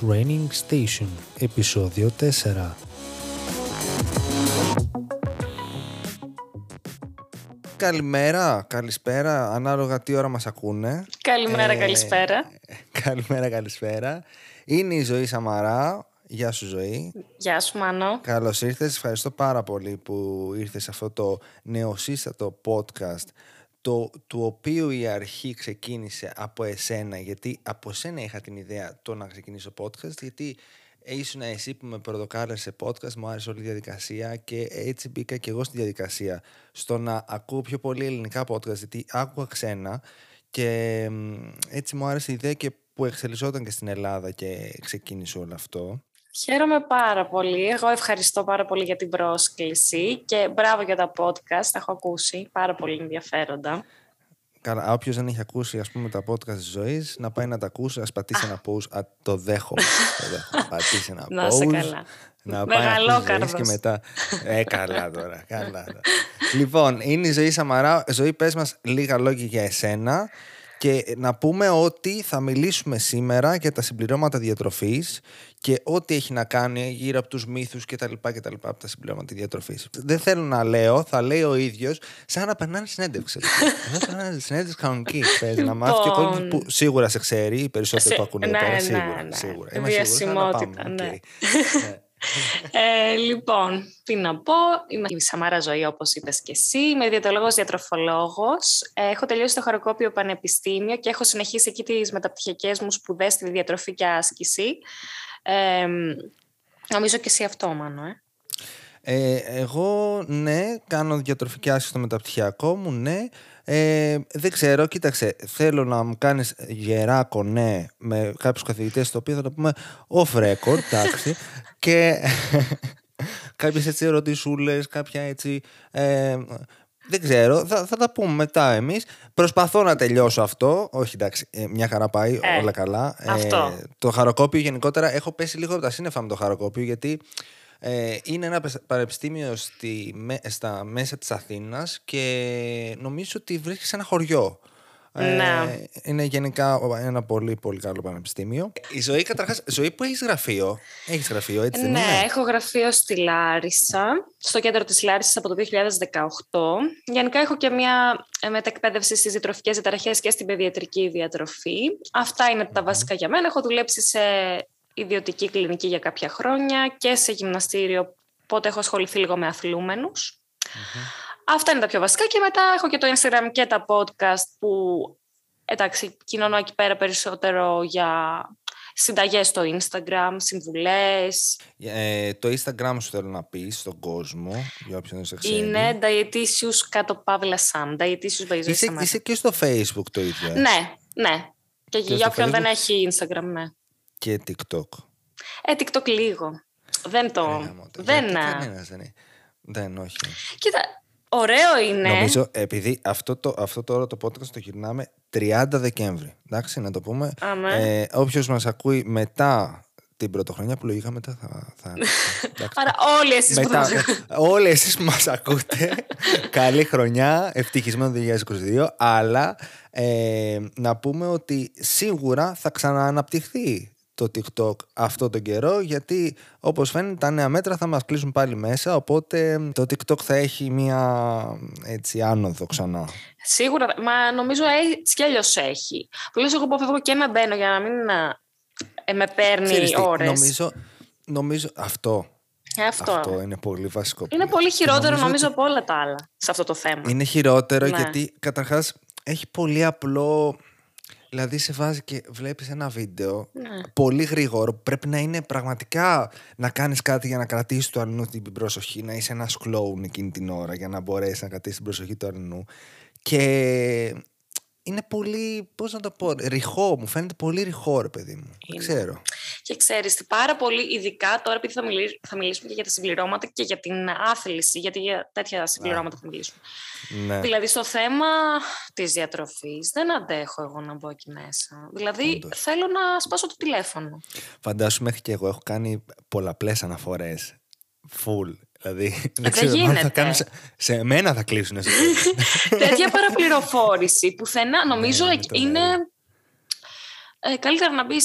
Training Station, επεισόδιο 4. Καλημέρα, καλησπέρα, ανάλογα τι ώρα μας ακούνε. Καλημέρα, Ε, καλησπέρα. Καλημέρα, καλησπέρα. Είναι η Ζωή Σαμαρά. Γεια σου Ζωή. Γεια σου, Μάνο. Καλώς ήρθες. Ευχαριστώ πάρα πολύ που ήρθες σε αυτό το νεοσύστατο podcast το, του οποίου η αρχή ξεκίνησε από εσένα γιατί από εσένα είχα την ιδέα το να ξεκινήσω podcast γιατί ήσουν εσύ που με πρωτοκάλεσε σε podcast, μου άρεσε όλη η διαδικασία και έτσι μπήκα και εγώ στη διαδικασία στο να ακούω πιο πολύ ελληνικά podcast γιατί άκουγα ξένα και μ, έτσι μου άρεσε η ιδέα και που εξελισσόταν και στην Ελλάδα και ξεκίνησε όλο αυτό. Χαίρομαι πάρα πολύ. Εγώ ευχαριστώ πάρα πολύ για την πρόσκληση και μπράβο για τα podcast. Τα έχω ακούσει. Πάρα πολύ ενδιαφέροντα. Καλά, όποιος δεν έχει ακούσει ας πούμε, τα podcast της ζωής, να πάει να τα ακούσει, α πατήσει ένα pause. Α, το δέχομαι. το δέχομαι. πατήσει ένα Να είσαι pause. καλά. Να πάει να ακούσει Μεγαλόκαρδος. ζωής και μετά. Ε, καλά τώρα. Καλά. τώρα. λοιπόν, είναι η ζωή Σαμαρά. Ζωή, πες μας λίγα λόγια για εσένα. Και να πούμε ότι θα μιλήσουμε σήμερα για τα συμπληρώματα διατροφής και ό,τι έχει να κάνει γύρω από τους μύθους και τα λοιπά και τα λοιπά από τα συμπληρώματα διατροφής. Δεν θέλω να λέω, θα λέει ο ίδιος, σαν να περνάνε συνέντευξη. Εδώ περνάνε συνέντευξη κανονική. Παίζει να μάθει και ο κόσμος Λοιπόν. που σίγουρα σε ξέρει, οι περισσότεροι Σε- που ακούνε εδώ ναι, πέρα, ναι, σίγουρα. ναι. σίγουρα. Είμαι σίγουρος, αλλά Διασημότητα, πάμε, ναι. Οκ. Ναι. Ε, λοιπόν, τι να πω. Είμαι η Σαμαρά Ζωή, όπως είπες και εσύ. Είμαι διατολόγος διατροφολόγος. Ε, Έχω τελειώσει το Χαροκόπειο πανεπιστήμιο και έχω συνεχίσει εκεί τις μεταπτυχιακές μου σπουδές στη διατροφή και άσκηση. Ε, νομίζω και εσύ αυτό, Μάνο, ε. Ε, εγώ ναι, κάνω διατροφική άσκηση στο μεταπτυχιακό μου, ναι. Ε, δεν ξέρω, κοίταξε, θέλω να μου κάνεις γερά κονέ με κάποιους καθηγητές, το οποίο θα το πούμε off record, εντάξει. και κάποιες έτσι ερωτησούλες, κάποια έτσι... Ε, δεν ξέρω, θα, θα τα πούμε μετά εμείς. Προσπαθώ να τελειώσω αυτό. Όχι, εντάξει, ε, μια χαρά πάει, Ε, όλα καλά. αυτό. το χαροκόπιο γενικότερα, έχω πέσει λίγο από τα σύννεφα με το χαροκόπιο, γιατί ε, είναι ένα πες- πανεπιστήμιο στη, με- στα μέσα της Αθήνας και νομίζω ότι βρίσκει σε ένα χωριό. Ε, Ναι. είναι γενικά ένα πολύ πολύ καλό πανεπιστήμιο. Η ζωή καταρχάς, ζωή που έχεις γραφείο, έχεις γραφείο έτσι δεν ναι, είναι; έχω γραφείο στη Λάρισα, στο κέντρο της Λάρισας από το 2018. Γενικά έχω και μια ε, μετακπαίδευση στις διατροφικές διαταραχές και στην παιδιατρική διατροφή. Αυτά είναι τα βασικά για μένα. Έχω δουλέψει σε ιδιωτική κλινική για κάποια χρόνια και σε γυμναστήριο, οπότε έχω ασχοληθεί λίγο με αθλούμενους. Αυτά είναι τα πιο βασικά και μετά έχω και το Instagram και τα podcast που εντάξει, κοινωνώ εκεί πέρα περισσότερο για συνταγές στο Instagram, συμβουλές. Ε, το Instagram σου θέλω να πεις στον κόσμο, για όποιον δεν σε ξέρει. Είναι dietitious κάτω παύλα Sam. Dietitious by Zoe Είσαι, Samara. είσαι και στο Facebook το ίδιο. ε; Ναι, ναι. Και, Και για στο όποιον δεν Facebook? έχει Instagram, ναι. Και TikTok. Ε, TikTok λίγο. Δεν το... Ρε γαμώ το. δεν... Γιατί α, κανένας δεν είναι. Δεν, όχι. Κοίτα, ωραίο είναι. Νομίζω, επειδή αυτό το, αυτό το όλο το podcast το γυρνάμε 30 Δεκέμβρη. Εντάξει, να το πούμε. Αμέ. Ε, Όποιος μας ακούει μετά την πρωτοχρονιά που λογικά μετά θα. θα εντάξει. Άρα όλοι εσείς που μετά, θα... όλοι εσείς που μας ακούτε καλή χρονιά, ευτυχισμένο 2022 αλλά ε, να πούμε ότι σίγουρα θα ξανααναπτυχθεί το TikTok αυτό τον καιρό γιατί όπως φαίνεται τα νέα μέτρα θα μας κλείσουν πάλι μέσα οπότε το TikTok θα έχει μια έτσι άνοδο ξανά. Σίγουρα, μα νομίζω έτσι κι αλλιώς έχει. Πολλές εγώ που φεύγω και να μπαίνω για να μην α, ε, με παίρνει Ξέρεις τι, ώρες. νομίζω, νομίζω αυτό, Ε, αυτό. αυτό είναι πολύ βασικό. που Είναι λες. πολύ Και χειρότερο νομίζω νομίζω, ότι- από όλα τα άλλα σε αυτό το θέμα. Είναι χειρότερο Ναι. γιατί καταρχάς έχει πολύ απλό. Δηλαδή σε βάζει και βλέπεις ένα βίντεο Ναι. πολύ γρήγορο. Πρέπει να είναι πραγματικά να κάνεις κάτι για να κρατήσεις το αλλού την προσοχή, να είσαι ένας κλόουν εκείνη την ώρα για να μπορέσεις να κρατήσεις την προσοχή του αλλού. Και είναι πολύ, πώς να το πω, ρηχό. Μου φαίνεται πολύ ρηχό ρε παιδί μου. Δεν Είναι. ξέρω. Και ξέρεις, τι, πάρα πολύ, ειδικά τώρα επειδή θα, μιλήσουμε, θα μιλήσουμε και για τα συμπληρώματα και για την άθληση, γιατί για τέτοια συμπληρώματα θα μιλήσουμε. Ναι. Δηλαδή στο θέμα της διατροφής δεν αντέχω εγώ να μπω εκεί μέσα. Δηλαδή Όντως. θέλω να σπάσω το τηλέφωνο. Φαντάσου μέχρι και εγώ έχω κάνει πολλαπλές αναφορές. Full. Δηλαδή, δεν δεν ξέρω, μάλλον θα γίνεται. κάνουν σε, σε μένα θα κλείσουν. σε Τέτοια παραπληροφόρηση πουθενά νομίζω Ναι, είναι το είναι μέλλον. ε, καλύτερα να μπεις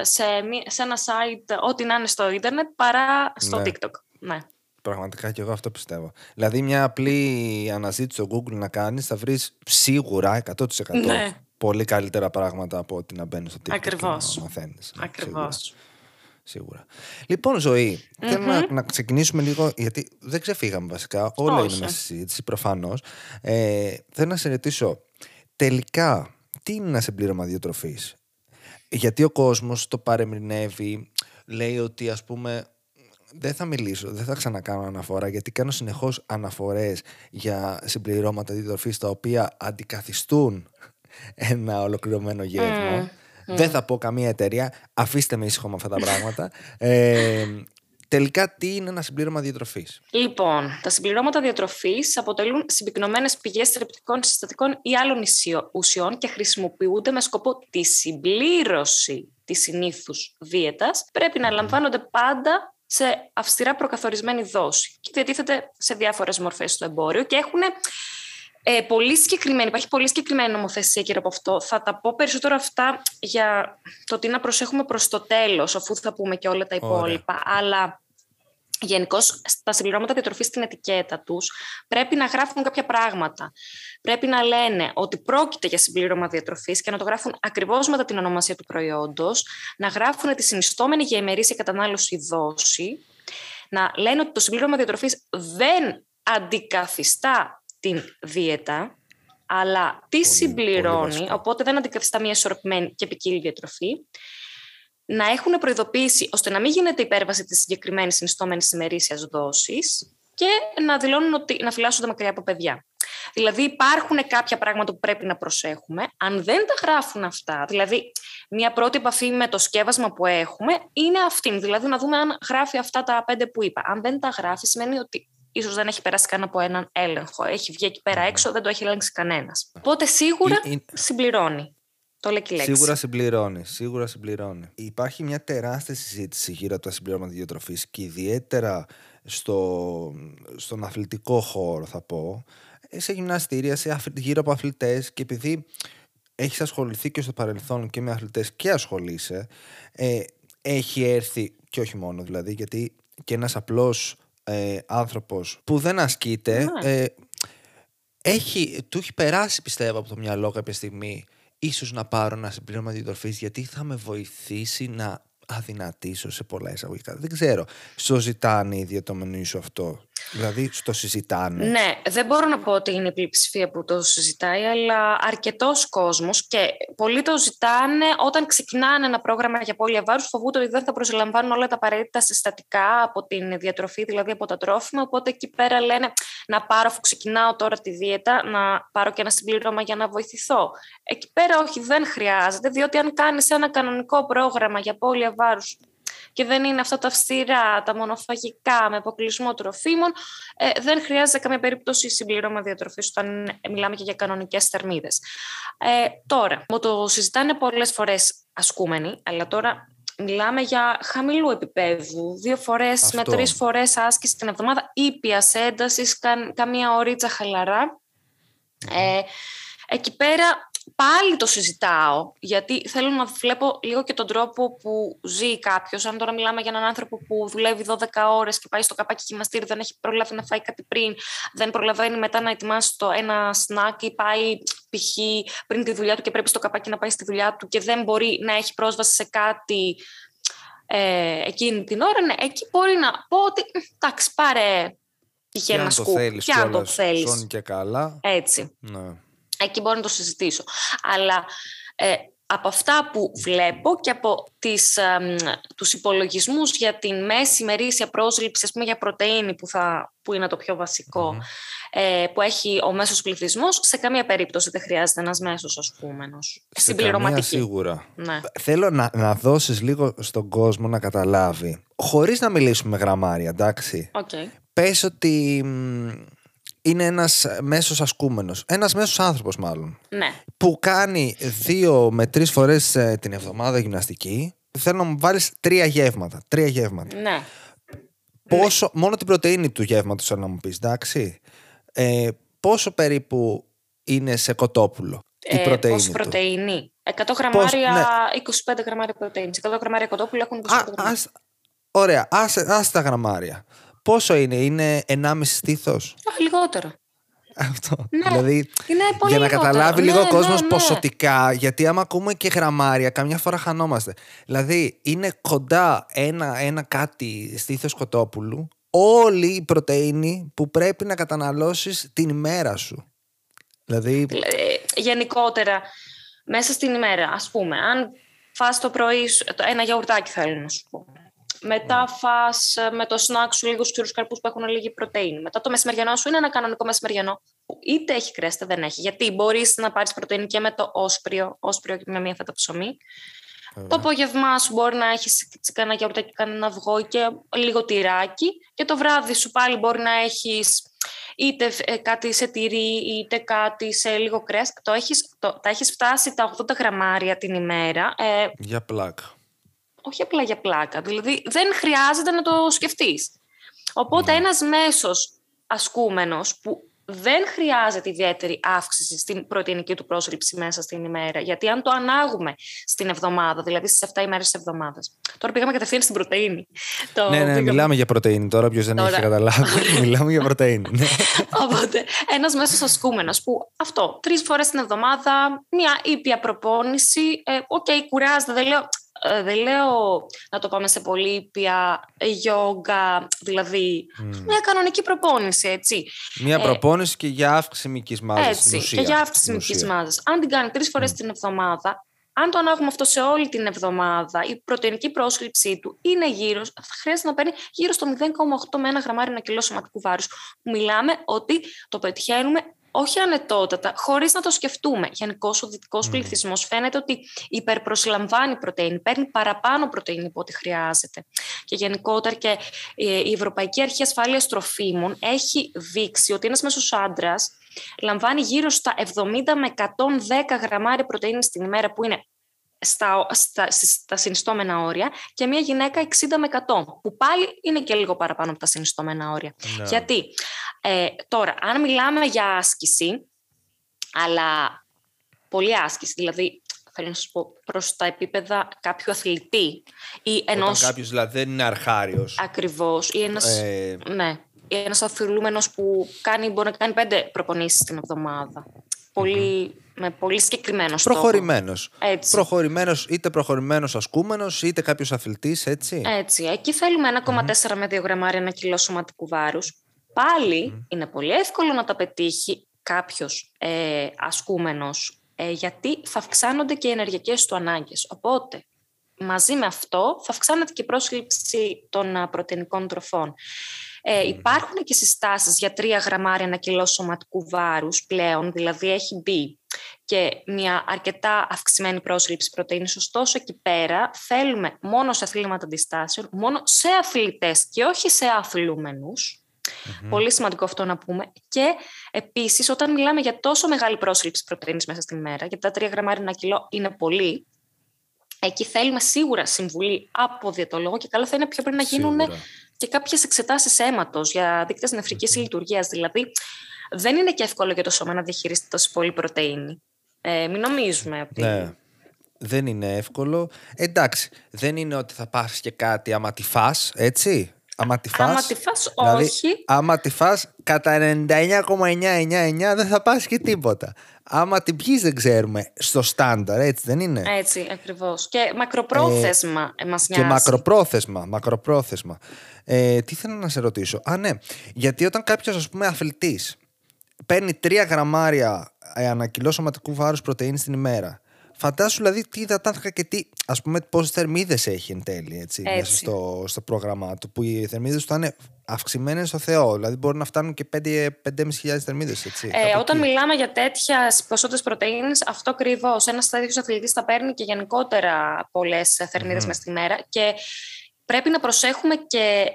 σε, σε ένα site ό,τι να είναι στο ίντερνετ παρά στο Ναι. TikTok. Ναι. Πραγματικά και εγώ αυτό πιστεύω. Δηλαδή, μια απλή αναζήτηση στο Google να κάνεις, θα βρεις σίγουρα 100% Ναι. πολύ καλύτερα πράγματα από ότι να μπαίνεις στο TikTok. Ακριβώς. Και να μαθαίνεις. Ναι, Ακριβώς. Σίγουρα. Σίγουρα. Λοιπόν, ζωή, θέλω να, να ξεκινήσουμε λίγο, γιατί δεν ξεφύγαμε βασικά. Όλα είναι Όχι. μέσα στη συζήτηση, προφανώς. Ε, θέλω να σε ρωτήσω, τελικά, τι είναι ένα συμπλήρωμα διατροφής; Γιατί ο κόσμος το παρεμηνεύει, λέει ότι ας πούμε δεν θα μιλήσω, δεν θα ξανακάνω αναφορά γιατί κάνω συνεχώς αναφορές για συμπληρώματα διατροφής τα οποία αντικαθιστούν ένα ολοκληρωμένο γεύμα. Δεν θα πω καμία εταιρεία, αφήστε με ήσυχο με αυτά τα πράγματα. Ε, τελικά τι είναι ένα συμπλήρωμα διατροφής; Λοιπόν, τα συμπληρώματα διατροφής αποτελούν συμπυκνωμένες πηγές θρεπτικών συστατικών ή άλλων ισιο- ουσιών και χρησιμοποιούνται με σκοπό τη συμπλήρωση της συνήθους δίαιτας. Πρέπει να λαμβάνονται πάντα σε αυστηρά προκαθορισμένη δόση και διατίθεται σε διάφορες μορφές στο εμπόριο και έχουν ε, πολύ συγκεκριμένη, υπάρχει πολύ συγκεκριμένη νομοθεσία γύρω από αυτό. Θα τα πω περισσότερο αυτά για το τι να προσέχουμε προς το τέλος, αφού θα πούμε και όλα τα Ωραία. υπόλοιπα. Αλλά Γενικώς, στα συμπληρώματα διατροφής στην ετικέτα τους πρέπει να γράφουν κάποια πράγματα. Πρέπει να λένε ότι πρόκειται για συμπλήρωμα διατροφής και να το γράφουν ακριβώς μετά την ονομασία του προϊόντος, να γράφουν τη συνιστόμενη για ημερήσια κατανάλωση δόση, να λένε ότι το συμπλήρωμα διατροφής δεν αντικαθιστά την δίαιτα, αλλά τη συμπληρώνει, βασικό. οπότε δεν αντικαθιστά μια ισορροπημένη και ποικίλη διατροφή να έχουν προειδοποιήσει ώστε να μην γίνεται υπέρβαση της συγκεκριμένης συνιστόμενης ημερήσιας δόσης και να δηλώνουν ότι να φυλάσσονται μακριά από παιδιά. Δηλαδή υπάρχουν κάποια πράγματα που πρέπει να προσέχουμε. Αν δεν τα γράφουν αυτά, δηλαδή μια πρώτη επαφή με το σκεύασμα που έχουμε είναι αυτή. Δηλαδή να δούμε αν γράφει αυτά τα πέντε που είπα. Αν δεν τα γράφει, σημαίνει ότι ίσως δεν έχει περάσει καν από έναν έλεγχο. Έχει βγει εκεί πέρα έξω, δεν το έχει ελέγξει κανένας. Οπότε σίγουρα Ε, ε, συμπληρώνει. Το λέει και η λέξη. Σίγουρα συμπληρώνει. Σίγουρα συμπληρώνει. Υπάρχει μια τεράστια συζήτηση γύρω από τα συμπληρώματα διατροφή και ιδιαίτερα στο, στον αθλητικό χώρο, θα πω. ε, Σε γυμναστήρια, σε, αθλη- γύρω από αθλητές και επειδή έχεις ασχοληθεί και στο παρελθόν και με αθλητές και ασχολείσαι, ε, έχει έρθει, και όχι μόνο δηλαδή, γιατί και ένας απλός ε, άνθρωπος που δεν ασκείται. Ναι. Ε, έχει, του έχει περάσει πιστεύω από το μυαλό κάποια στιγμή ίσως να πάρω ένα συμπλήρωμα διατροφής γιατί θα με βοηθήσει να αδυνατήσω σε πολλά εισαγωγικά. Δεν ξέρω. Στο ζητάνε οι διατομενοί σου αυτό; Δηλαδή στο συζητάνε. Ναι, δεν μπορώ να πω ότι είναι η πλειοψηφία που το συζητάει, αλλά αρκετός κόσμος και πολλοί το ζητάνε όταν ξεκινάνε ένα πρόγραμμα για πόλια βάρους. Φοβούνται ότι δεν θα προσλαμβάνουν όλα τα απαραίτητα συστατικά από την διατροφή, δηλαδή από τα τρόφιμα. Οπότε εκεί πέρα λένε να πάρω, αφού ξεκινάω τώρα τη δίαιτα, να πάρω και ένα συμπλήρωμα για να βοηθηθώ. Εκεί πέρα όχι, δεν χρειάζεται, διότι αν κάνεις ένα κανονικό πρόγραμμα για πόλια βάρους και δεν είναι αυτά τα αυστηρά, τα μονοφαγικά με αποκλεισμό τροφίμων, ε, δεν χρειάζεται καμία περίπτωση συμπληρώμα διατροφής όταν είναι- μιλάμε και για κανονικές θερμίδες. Ε, τώρα, μου το συζητάνε πολλές φορές ασκούμενοι, αλλά τώρα μιλάμε για χαμηλού επίπεδου, δύο φορές Αυτό. με τρεις φορές άσκηση την εβδομάδα, ήπιας έντασης, κα, καμία ωρίτσα χαλαρά. Ε, εκεί πέρα πάλι το συζητάω, γιατί θέλω να βλέπω λίγο και τον τρόπο που ζει κάποιος. Αν τώρα μιλάμε για έναν άνθρωπο που δουλεύει 12 ώρες και πάει στο καπάκι γυμναστήρι, δεν έχει προλάβει να φάει κάτι πριν, δεν προλαβαίνει μετά να ετοιμάσει το ένα σνακ ή πάει π.χ. πριν τη δουλειά του και πρέπει στο καπάκι να πάει στη δουλειά του και δεν μπορεί να έχει πρόσβαση σε κάτι ε, εκείνη την ώρα, ναι, εκεί μπορεί να πω ότι εντάξει, πάρε και τυχαία αν ένα το σκουπ. θέλεις Και αν το κιόλας, θέλεις. σώνει και καλά. Έτσι Ναι. Εκεί μπορώ να το συζητήσω. Αλλά ε, από αυτά που βλέπω και από τις, ε, μ, τους υπολογισμούς για την μέση ημερήσια πρόσληψη, ας πούμε για πρωτεΐνη που, θα, που είναι το πιο βασικό ε, που έχει ο μέσος πληθυσμός, σε καμία περίπτωση δεν χρειάζεται ένας μέσος ασκούμενος. Σε καμία Συμπληρωματική. σίγουρα. Ναι. Θέλω να, να δώσεις λίγο στον κόσμο να καταλάβει, χωρίς να μιλήσουμε γραμμάρια, εντάξει. Οκ. Πες ότι μ, είναι ένας μέσος ασκούμενος, ένας μέσος άνθρωπος μάλλον, Ναι. που κάνει δύο με τρεις φορές ε, την εβδομάδα γυμναστική, θέλω να μου βάλεις τρία γεύματα, τρία γεύματα. ναι. Πόσο, μόνο την πρωτεΐνη του γεύματος θέλω να μου πεις, εντάξει. Ε, πόσο περίπου είναι σε κοτόπουλο. Η πρωτεΐνη πόση του; πρωτεΐνη; 100 γραμμάρια, ναι. 25 γραμμάρια πρωτεΐνης. 100 γραμμάρια κοτόπουλα έχουν 25 Α, γραμμάρια. ας, ωραία, ας, ας τα γραμμάρια. Πόσο είναι, είναι 1,5 στήθος; Α, λιγότερο. Αυτό. Ναι, δηλαδή, είναι πολύ για να λιγότερο. καταλάβει Ναι, λίγο ο ναι, κόσμος ναι. ποσοτικά, γιατί άμα ακούμε και γραμμάρια, καμιά φορά χανόμαστε. Δηλαδή, είναι κοντά ένα, ένα κάτι στήθος κοτόπουλου, όλη η πρωτεΐνη που πρέπει να καταναλώσεις την ημέρα σου. Δηλαδή, Ε, γενικότερα, μέσα στην ημέρα, ας πούμε, αν φας το πρωί, σου- το- ένα γιαουρτάκι θέλω να σου πω. Μετά φας ε, με το σνακ σου λίγους ξηρούς καρπούς που έχουν λίγη πρωτεΐνη. Μετά το μεσημεριανό σου είναι ένα κανονικό μεσημεριανό που είτε έχει κρέας είτε δεν έχει. Γιατί μπορείς να πάρεις πρωτεΐνη και με το όσπριο, όσπριο και με μία φέτα ψωμί. Το απόγευμά σου μπορεί να έχεις κανένα γιαουρτάκι, κανένα αυγό και λίγο τυράκι. Και το βράδυ σου πάλι μπορεί να έχεις είτε ε, κάτι σε τυρί, είτε κάτι σε λίγο κρέας. Το έχεις, το, τα έχεις φτάσει τα 80 γραμμάρια την ημέρα. Ε, για πλάκα. Όχι απλά για πλάκα. Δηλαδή δεν χρειάζεται να το σκεφτείς. Οπότε ένας μέσος ασκούμενος που δεν χρειάζεται ιδιαίτερη αύξηση στην πρωτεϊνική του πρόσληψη μέσα στην ημέρα. Γιατί αν το ανάγουμε στην εβδομάδα, δηλαδή στις 7 ημέρες της εβδομάδας. Τώρα πήγαμε κατευθείαν στην πρωτεΐνη. Το Ναι, ναι, πήγαμε- μιλάμε για πρωτεΐνη τώρα, ποιος δεν Τώρα. έχει καταλάβει. μιλάμε για πρωτεΐνη. ναι. Οπότε, ένας μέσος ασκούμενος που αυτό, τρεις φορές την εβδομάδα, μια ήπια προπόνηση. ε, Οκ, κουράζεται, δεν λέω, ε, δεν λέω να το πάμε σε πολύ ήπια γιόγκα, δηλαδή μια κανονική προπόνηση, έτσι. Μια Ε, προπόνηση και για αύξηση μυϊκής μάζας στην Έτσι, ουσία. και για αύξηση Στην μυϊκής ουσία. μάζας. Αν την κάνει τρεις φορές την εβδομάδα, αν το ανάγουμε αυτό σε όλη την εβδομάδα, η πρωτεϊνική πρόσληψή του είναι γύρω, θα χρειάζεται να παίρνει γύρω στο 0,8 με 1 γραμμάριο ένα κιλό σωματικού βάρους. Μιλάμε ότι το πετυχαίνουμε όχι ανετότατα, χωρίς να το σκεφτούμε. Γενικώς ο δυτικός mm. πληθυσμός φαίνεται ότι υπερπροσλαμβάνει πρωτενη, παίρνει παραπάνω πρωτενη από ό,τι χρειάζεται. Και γενικότερα και ε, η Ευρωπαϊκή Αρχή Ασφάλειας Τροφίμων έχει δείξει ότι ένας μέσος άντρας λαμβάνει γύρω στα 70 με 110 γραμμάρια πρωτεΐνης την ημέρα που είναι στα, στα, στα συνιστόμενα όρια και μια γυναίκα 60 με 100 που πάλι είναι και λίγο παραπάνω από τα συνιστόμενα όρια. Ναι. Γιατί ε, τώρα αν μιλάμε για άσκηση αλλά πολύ άσκηση δηλαδή θέλω να σας πω προς τα επίπεδα κάποιου αθλητή ή ενός Όταν κάποιος δηλαδή δεν είναι αρχάριος. ακριβώς ή ένας, Ε, ναι, ή ένας αθλούμενος που κάνει, μπορεί να κάνει πέντε προπονήσεις την εβδομάδα. Πολύ, με πολύ συγκεκριμένο στόχο. προχωρημένος. Έτσι. Προχωρημένος, είτε προχωρημένος ασκούμενος, είτε κάποιος αθλητής, έτσι. Έτσι. Εκεί θέλουμε 1,4 με 2 γραμμάρια ένα κιλό σωματικού βάρους. Πάλι είναι πολύ εύκολο να τα πετύχει κάποιος ε, ασκούμενος ε, γιατί θα αυξάνονται και οι ενεργειακές του ανάγκες. Οπότε, μαζί με αυτό θα αυξάνεται και η πρόσληψη των α, πρωτεϊνικών τροφών. Ε, υπάρχουν και συστάσεις για 3 γραμμάρια ένα κιλό σωματικού βάρους πλέον, δηλαδή έχει μπει και μια αρκετά αυξημένη πρόσληψη πρωτεΐνης. Ωστόσο, εκεί πέρα θέλουμε μόνο σε αθλήματα αντιστάσεων, μόνο σε αθλητές και όχι σε αθλούμενους. Πολύ σημαντικό αυτό να πούμε. Και επίσης, όταν μιλάμε για τόσο μεγάλη πρόσληψη πρωτεΐνης μέσα στη μέρα, γιατί τα 3 γραμμάρια ένα κιλό είναι πολύ, εκεί θέλουμε σίγουρα συμβουλή από διαιτολόγο και καλό θα είναι πιο πριν να γίνουν Σίγουρα. Και κάποιες εξετάσεις αίματος για δείκτε νευρική λειτουργία. Δηλαδή, δεν είναι και εύκολο για το σώμα να διαχειριστεί τόσο πολύ πρωτενη. Ε, μην νομίζουμε ότι. Ναι. Δεν είναι εύκολο. Εντάξει, δεν είναι ότι θα πας και κάτι άμα τη φας, έτσι. Άμα τη φας, Άμα τη φας, δηλαδή, όχι. Άμα τη φας, κατά 99,999 δεν θα πας και τίποτα. Άμα την πιείς δεν ξέρουμε στο στάνταρ, έτσι δεν είναι; Έτσι, ακριβώς. Και μακροπρόθεσμα ε, μας Και νοιάζει. μακροπρόθεσμα, μακροπρόθεσμα. Ε, τι θέλω να σε ρωτήσω; Α, ναι. Γιατί όταν κάποιος, ας πούμε, αθλητής παίρνει τρία γραμμάρια ε, ανά κιλό σωματικού βάρους πρωτενη την ημέρα. Φαντάσου δηλαδή τι υδατάνθρακα και τι, ας πούμε, πόσες θερμίδες έχει εν τέλει έτσι, Έτσι. μέσα στο, στο πρόγραμμά του. Που οι θερμίδες του θα είναι αυξημένες στο Θεό. Δηλαδή μπορεί να φτάνουν και 5.500 θερμίδες. Ε, όταν μιλάμε για τέτοια ποσότητες πρωτενη, αυτό ακριβώς. Ένας τέτοιο αθλητής θα παίρνει και γενικότερα πολλές θερμίδες μέσα στη μέρα. Και πρέπει να προσέχουμε και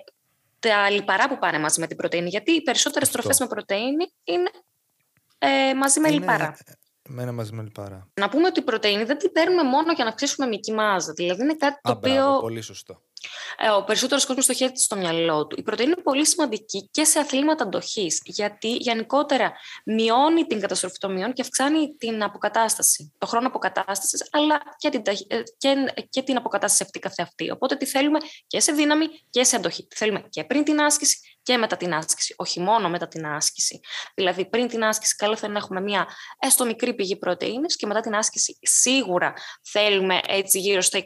τα λιπαρά που πάνε μαζί με την πρωτενη. Γιατί οι περισσότερες Αυτό. τροφές με πρωτενη είναι ε, μαζί με λιπαρά. Μένα μαζί με λιπαρά. Να πούμε ότι η πρωτενη δεν την παίρνουμε μόνο για να αυξήσουμε μυϊκή μάζα. Δηλαδή είναι κάτι το Α, μπράβο, οποίο πολύ σωστό. ε, ο περισσότερος κόσμος το έχει στο μυαλό του. Η πρωτενη είναι πολύ σημαντική και σε αθλήματα αντοχής, γιατί γενικότερα μειώνει την καταστροφή των μειών και αυξάνει την αποκατάσταση, το χρόνο αποκατάστασης, αλλά και την, ε, και, και την αποκατάσταση αυτή καθεαυτή. Οπότε τι θέλουμε και σε δύναμη και σε αντοχή. Τι θέλουμε και πριν την άσκηση και μετά την άσκηση, όχι μόνο μετά την άσκηση. Δηλαδή, πριν την άσκηση, καλό θα είναι να έχουμε μια έστω μικρή πηγή πρωτενη και μετά την άσκηση σίγουρα θέλουμε έτσι γύρω στα 20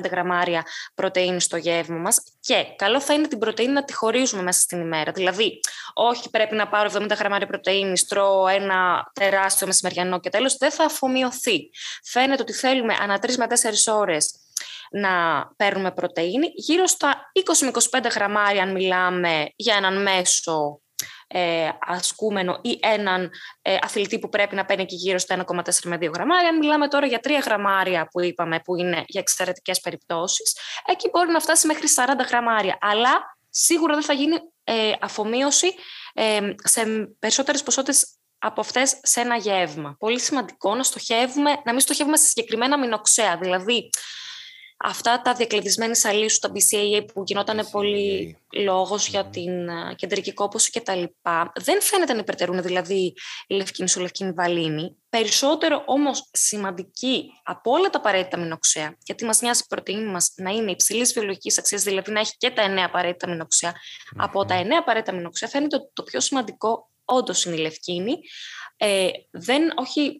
25 γραμμάρια πρωτενη στο γεύμα μας. Και καλό θα είναι την πρωτενη να τη χωρίζουμε μέσα στην ημέρα. Δηλαδή, όχι πρέπει να πάρω 70 γραμμάρια πρωτενη, τρώω ένα τεράστιο μεσημεριανό και τέλος, δεν θα αφομοιωθεί. Φαίνεται ότι θέλουμε ανά 3 με 4 ώρες να παίρνουμε πρωτεΐνη, γύρω στα 20 με 25 γραμμάρια αν μιλάμε για έναν μέσο ε, ασκούμενο ή έναν ε, αθλητή που πρέπει να παίρνει και γύρω στα 1,4 με 2 γραμμάρια. Αν μιλάμε τώρα για 3 γραμμάρια που είπαμε που είναι για εξαιρετικές περιπτώσεις, εκεί μπορεί να φτάσει μέχρι 40 γραμμάρια. Αλλά σίγουρα δεν θα γίνει ε, αφομοίωση ε, σε περισσότερες ποσότητες από αυτές σε ένα γεύμα. Πολύ σημαντικό να στοχεύουμε, να μην στοχεύουμε σε συγκεκριμένα μηνοξέα. Δηλαδή, αυτά τα διακλειδισμένη αλήσου, τα BCAA που γινόταν πολύ λόγος για την κεντρική κόπωση και τα λοιπά, δεν φαίνεται να υπερτερούν δηλαδή η λευκή μισολευκή βαλίνη. Περισσότερο όμως σημαντική από όλα τα απαραίτητα μηνοξέα, γιατί μας νοιάζει η πρωτεΐνη μας να είναι υψηλής βιολογικής αξίας, δηλαδή να έχει και τα εννέα απαραίτητα μηνοξέα. Από τα εννέα απαραίτητα μηνοξέα φαίνεται ότι το πιο σημαντικό όντως είναι η λευκίνη. Ε, δεν, όχι,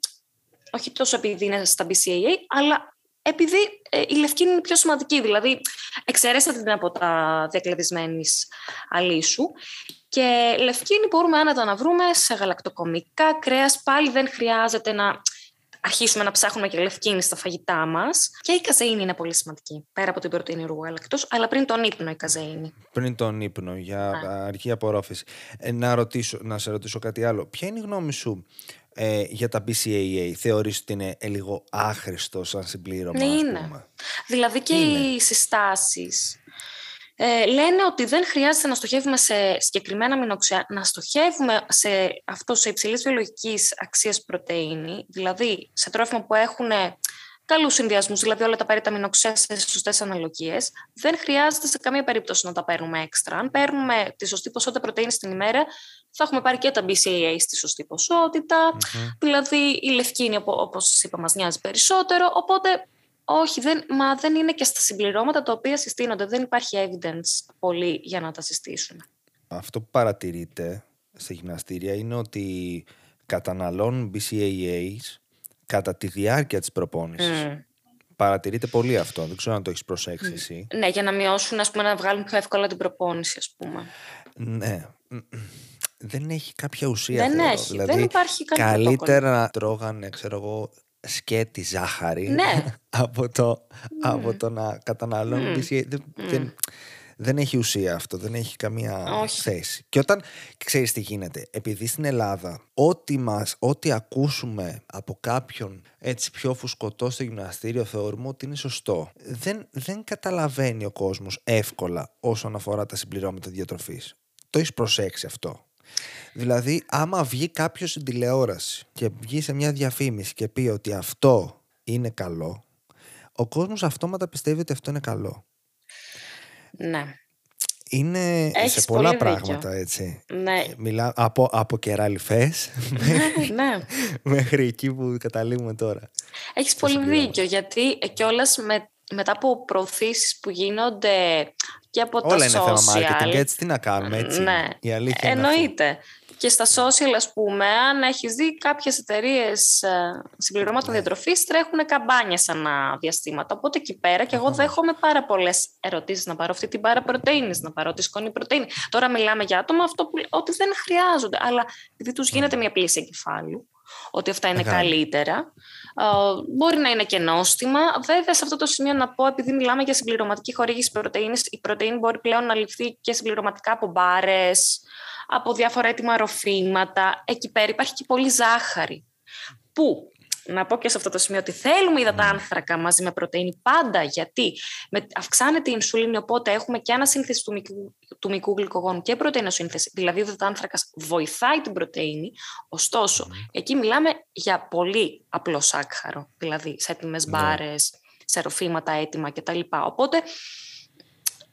όχι τόσο επειδή είναι στα BCAA, αλλά επειδή ε, η λευκή είναι πιο σημαντική, δηλαδή εξαιρέσατε την από τα διακλαδισμένης αλήσου και λευκίνη μπορούμε άνετα να βρούμε σε γαλακτοκομικά κρέας, πάλι δεν χρειάζεται να αρχίσουμε να ψάχνουμε και λευκίνη στα φαγητά μας και η καζεΐνη είναι πολύ σημαντική, πέρα από την πρωτεΐνη γάλακτος, αλλά πριν τον ύπνο η καζεΐνη. Πριν τον ύπνο, για αρχή απορρόφηση. Ε, να, ρωτήσω, να σε ρωτήσω κάτι άλλο. Ποια είναι η γνώμη σου ε, για τα BCAA θεωρείς ότι είναι ε, λίγο άχρηστο σαν συμπλήρωμα. Ναι, είναι. Δηλαδή και οι συστάσεις ε, λένε ότι δεν χρειάζεται να στοχεύουμε σε συγκεκριμένα μηνοξέα, να στοχεύουμε σε αυτό σε υψηλής βιολογικής αξίας πρωτεΐνη, δηλαδή σε τρόφιμα που έχουν καλούς συνδυασμούς, δηλαδή όλα τα απαραίτητα μηνοξέα σε σωστές αναλογίες. Δεν χρειάζεται σε καμία περίπτωση να τα παίρνουμε έξτρα. Αν παίρνουμε τη σωστή ποσότητα πρωτενη την ημέρα, θα έχουμε πάρει και τα BCAA στη σωστή Δηλαδή η λευκίνη, όπως σας είπα, μας νοιάζει περισσότερο. Οπότε, όχι, δεν, μα δεν είναι και στα συμπληρώματα τα οποία συστήνονται. Δεν υπάρχει evidence πολύ για να τα συστήσουμε. Αυτό που παρατηρείτε στα γυμναστήρια είναι ότι καταναλώνουν BCAAs κατά τη διάρκεια της προπόνησης. Mm. Παρατηρείται πολύ αυτό. Δεν ξέρω αν το έχεις προσέξει εσύ. Ναι, για να μειώσουν, ας πούμε, να βγάλουν πιο εύκολα την προπόνηση, ας πούμε. Ναι. Δεν έχει κάποια ουσία. Δεν έχει. Δηλαδή, δεν υπάρχει Καλύτερα να τρώγανε, ξέρω εγώ, σκέτη ζάχαρη ναι. από, το, από το να καταναλώνουν mm. δεν, δεν έχει ουσία αυτό, δεν έχει καμία θέση. Και όταν ξέρεις τι γίνεται, επειδή στην Ελλάδα ό,τι μας, ό,τι ακούσουμε από κάποιον έτσι πιο φουσκωτό στο γυμναστήριο θεωρούμε ότι είναι σωστό. Δεν, δεν καταλαβαίνει ο κόσμος εύκολα όσον αφορά τα συμπληρώματα διατροφής. Το έχεις προσέξει αυτό; Δηλαδή, άμα βγει κάποιος στην τηλεόραση και βγει σε μια διαφήμιση και πει ότι αυτό είναι καλό, ο κόσμος αυτόματα πιστεύει ότι αυτό είναι καλό. Ναι. Είναι σε πολλά πράγματα έτσι. Ναι. Μιλά, από, από κεράλιφες μέχρι, ναι. μέχρι εκεί που καταλήγουμε τώρα. Έχεις πολύ δίκιο γιατί κιόλας με, μετά από προωθήσεις που γίνονται και από Όλα τα είναι social. θέμα marketing, έτσι τι να κάνουμε έτσι. Ναι. Η αλήθεια Εννοείται και στα social, ας πούμε, αν έχεις δει κάποιες εταιρείες συμπληρώματων ναι. διατροφής τρέχουν καμπάνιες ανά διαστήματα. Οπότε εκεί πέρα και εγώ δέχομαι πάρα πολλές ερωτήσεις να πάρω αυτή την πάρα πρωτεΐνης, να πάρω τη σκόνη πρωτεΐνη. Τώρα μιλάμε για άτομα αυτό που, ότι δεν χρειάζονται, αλλά επειδή τους γίνεται μια πλήση εγκεφάλου, ότι αυτά είναι καλύτερα. Μπορεί να είναι και νόστιμα. Βέβαια, σε αυτό το σημείο να πω, επειδή μιλάμε για συμπληρωματική χορήγηση πρωτεΐνης, η πρωτεΐνη μπορεί πλέον να ληφθεί και συμπληρωματικά από μπάρες, από διάφορα έτοιμα ροφήματα. Εκεί πέρα υπάρχει και πολύ ζάχαρη. Που να πω και σε αυτό το σημείο ότι θέλουμε υδατάνθρακα μαζί με πρωτεΐνη πάντα γιατί με, αυξάνεται η ινσουλίνη οπότε έχουμε και ανασύνθεση του μικρού, του μικρού γλυκογόνου και πρωτεϊνοσύνθεση, δηλαδή ο υδατάνθρακας βοηθάει την πρωτεΐνη, ωστόσο εκεί μιλάμε για πολύ απλό σάκχαρο, δηλαδή σε έτοιμες ναι. μπάρες, σε ροφήματα έτοιμα κτλ. Οπότε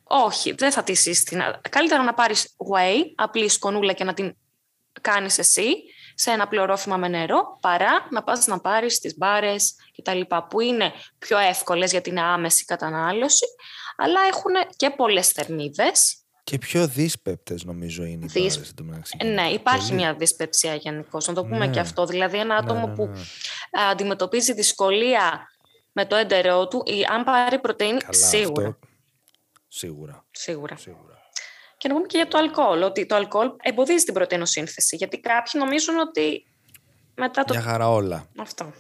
όχι, δεν θα τη σύστηνα. Καλύτερα να πάρεις whey, απλή σκονούλα και να την κάνεις εσύ σε ένα πληρόφημα με νερό, παρά να πας να πάρεις τις μπάρες και τα λοιπά, που είναι πιο εύκολες για την άμεση κατανάλωση, αλλά έχουν και πολλές θερμίδες. Και πιο δύσπεπτες νομίζω είναι οι Δύσ- μπάρες εντωμεταξύ. Ναι, υπάρχει Πολύ. μια δυσπεψία γενικώς. Να το πούμε Ναι. και αυτό. Δηλαδή, ένα άτομο ναι, που ναι. ε, αντιμετωπίζει δυσκολία με το έντερό του, ή αν πάρει πρωτεΐνη, Καλά, σίγουρα. αυτό- Σίγουρα, Σίγουρα. σίγουρα. Και να πούμε και για το αλκοόλ, ότι το αλκοόλ εμποδίζει την πρωτεϊνοσύνθεση. Γιατί κάποιοι νομίζουν ότι μετά το. Μια χαρά όλα. Αυτό.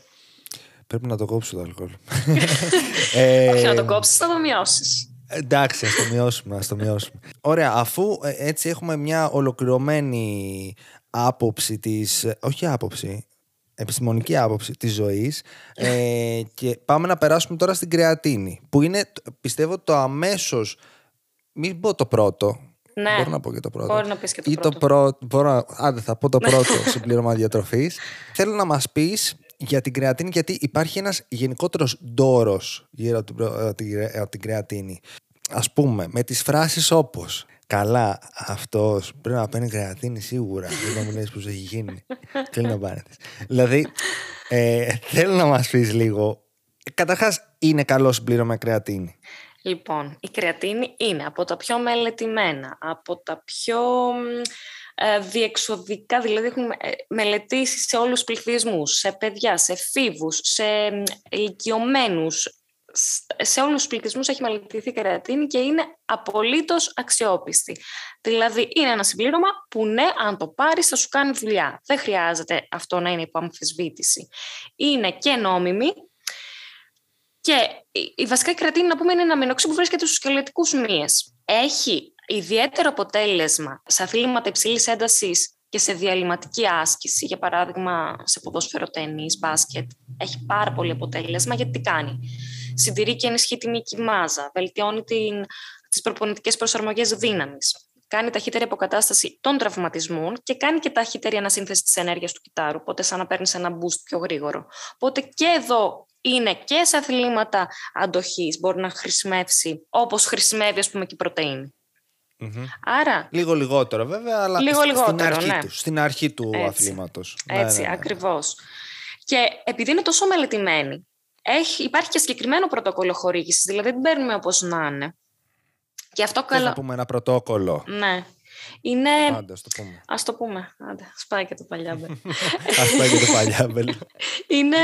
Πρέπει να το κόψω το αλκοόλ. ε, Όχι να το κόψεις, να το μειώσεις. Εντάξει, ας το μειώσουμε, ας το μειώσουμε. Ωραία, αφού ε, έτσι έχουμε μια ολοκληρωμένη άποψη της, ε, όχι άποψη, επιστημονική άποψη της ζωής ε, και πάμε να περάσουμε τώρα στην κρεατίνη που είναι πιστεύω το αμέσως, μην πω το πρώτο, Ναι. μπορώ να πω και το πρώτο. Μπορεί να πεις και το Ή πρώτο. πρώτο μπορώ, να- άντε θα πω το πρώτο συμπλήρωμα διατροφής. Θέλω να μας πεις για την κρεατίνη γιατί υπάρχει ένας γενικότερος ντόρος γύρω από την, προ- από την, κρε- από την κρεατίνη. Ας πούμε με τις φράσεις όπως Καλά, αυτός πρέπει να παίρνει κρεατίνη σίγουρα. Δεν μου λες πως έχει γίνει. Κλείνω παρένθεση. Δηλαδή, ε, θέλω να μας πεις λίγο. Καταρχάς, είναι καλό συμπλήρωμα κρεατίνη. Λοιπόν, η κρεατίνη είναι από τα πιο μελετημένα, από τα πιο μ, ε, διεξοδικά, δηλαδή έχουν ε, μελετήσεις σε όλους τους πληθυσμούς, σε παιδιά, σε φίβους, σε μ, ηλικιωμένους, σ- σε όλους τους πληθυσμούς έχει μελετηθεί η κρεατίνη και είναι απολύτως αξιόπιστη. Δηλαδή είναι ένα συμπλήρωμα που ναι, αν το πάρεις θα σου κάνει δουλειά. Δεν χρειάζεται αυτό να είναι υπό αμφισβήτηση. Είναι και νόμιμη, και η- η βασικά η κρατίνη, να πούμε, είναι ένα αμινοξύ που βρίσκεται στους σκελετικούς μύες. Έχει ιδιαίτερο αποτέλεσμα σε αθλήματα υψηλής έντασης και σε διαλυματική άσκηση, για παράδειγμα σε ποδόσφαιρο τέννις, μπάσκετ. Έχει πάρα πολύ αποτέλεσμα γιατί τι κάνει; Συντηρεί και ενισχύει τη μυϊκή μάζα, βελτιώνει την, τις προπονητικές προσαρμογές δύναμης. Κάνει ταχύτερη αποκατάσταση των τραυματισμών και κάνει και ταχύτερη ανασύνθεση της ενέργειας του κυτάρου, οπότε σαν να παίρνεις ένα boost πιο γρήγορο. Οπότε και εδώ είναι και σε αθλήματα αντοχής μπορεί να χρησιμεύσει όπως χρησιμεύει ας πούμε και η πρωτεΐνη. Άρα Λίγο λιγότερο βέβαια, αλλά Λίγο στην, λιγότερο, αρχή ναι. του, στην αρχή του Έτσι. αθλήματος. Έτσι, Ναι, ναι, ναι. ακριβώς. Και επειδή είναι τόσο μελετημένη, έχει, υπάρχει και συγκεκριμένο πρωτόκολλο χορήγησης, δηλαδή δεν παίρνουμε όπως να είναι. Και αυτό Θες καλά... να πούμε ένα πρωτόκολλο; Ναι. Είναι... Άντε, ας το πούμε. Ας το πούμε. Άντε, σπάει και το παλιάμπερ. Ας πάει και το παλιάμπελ. είναι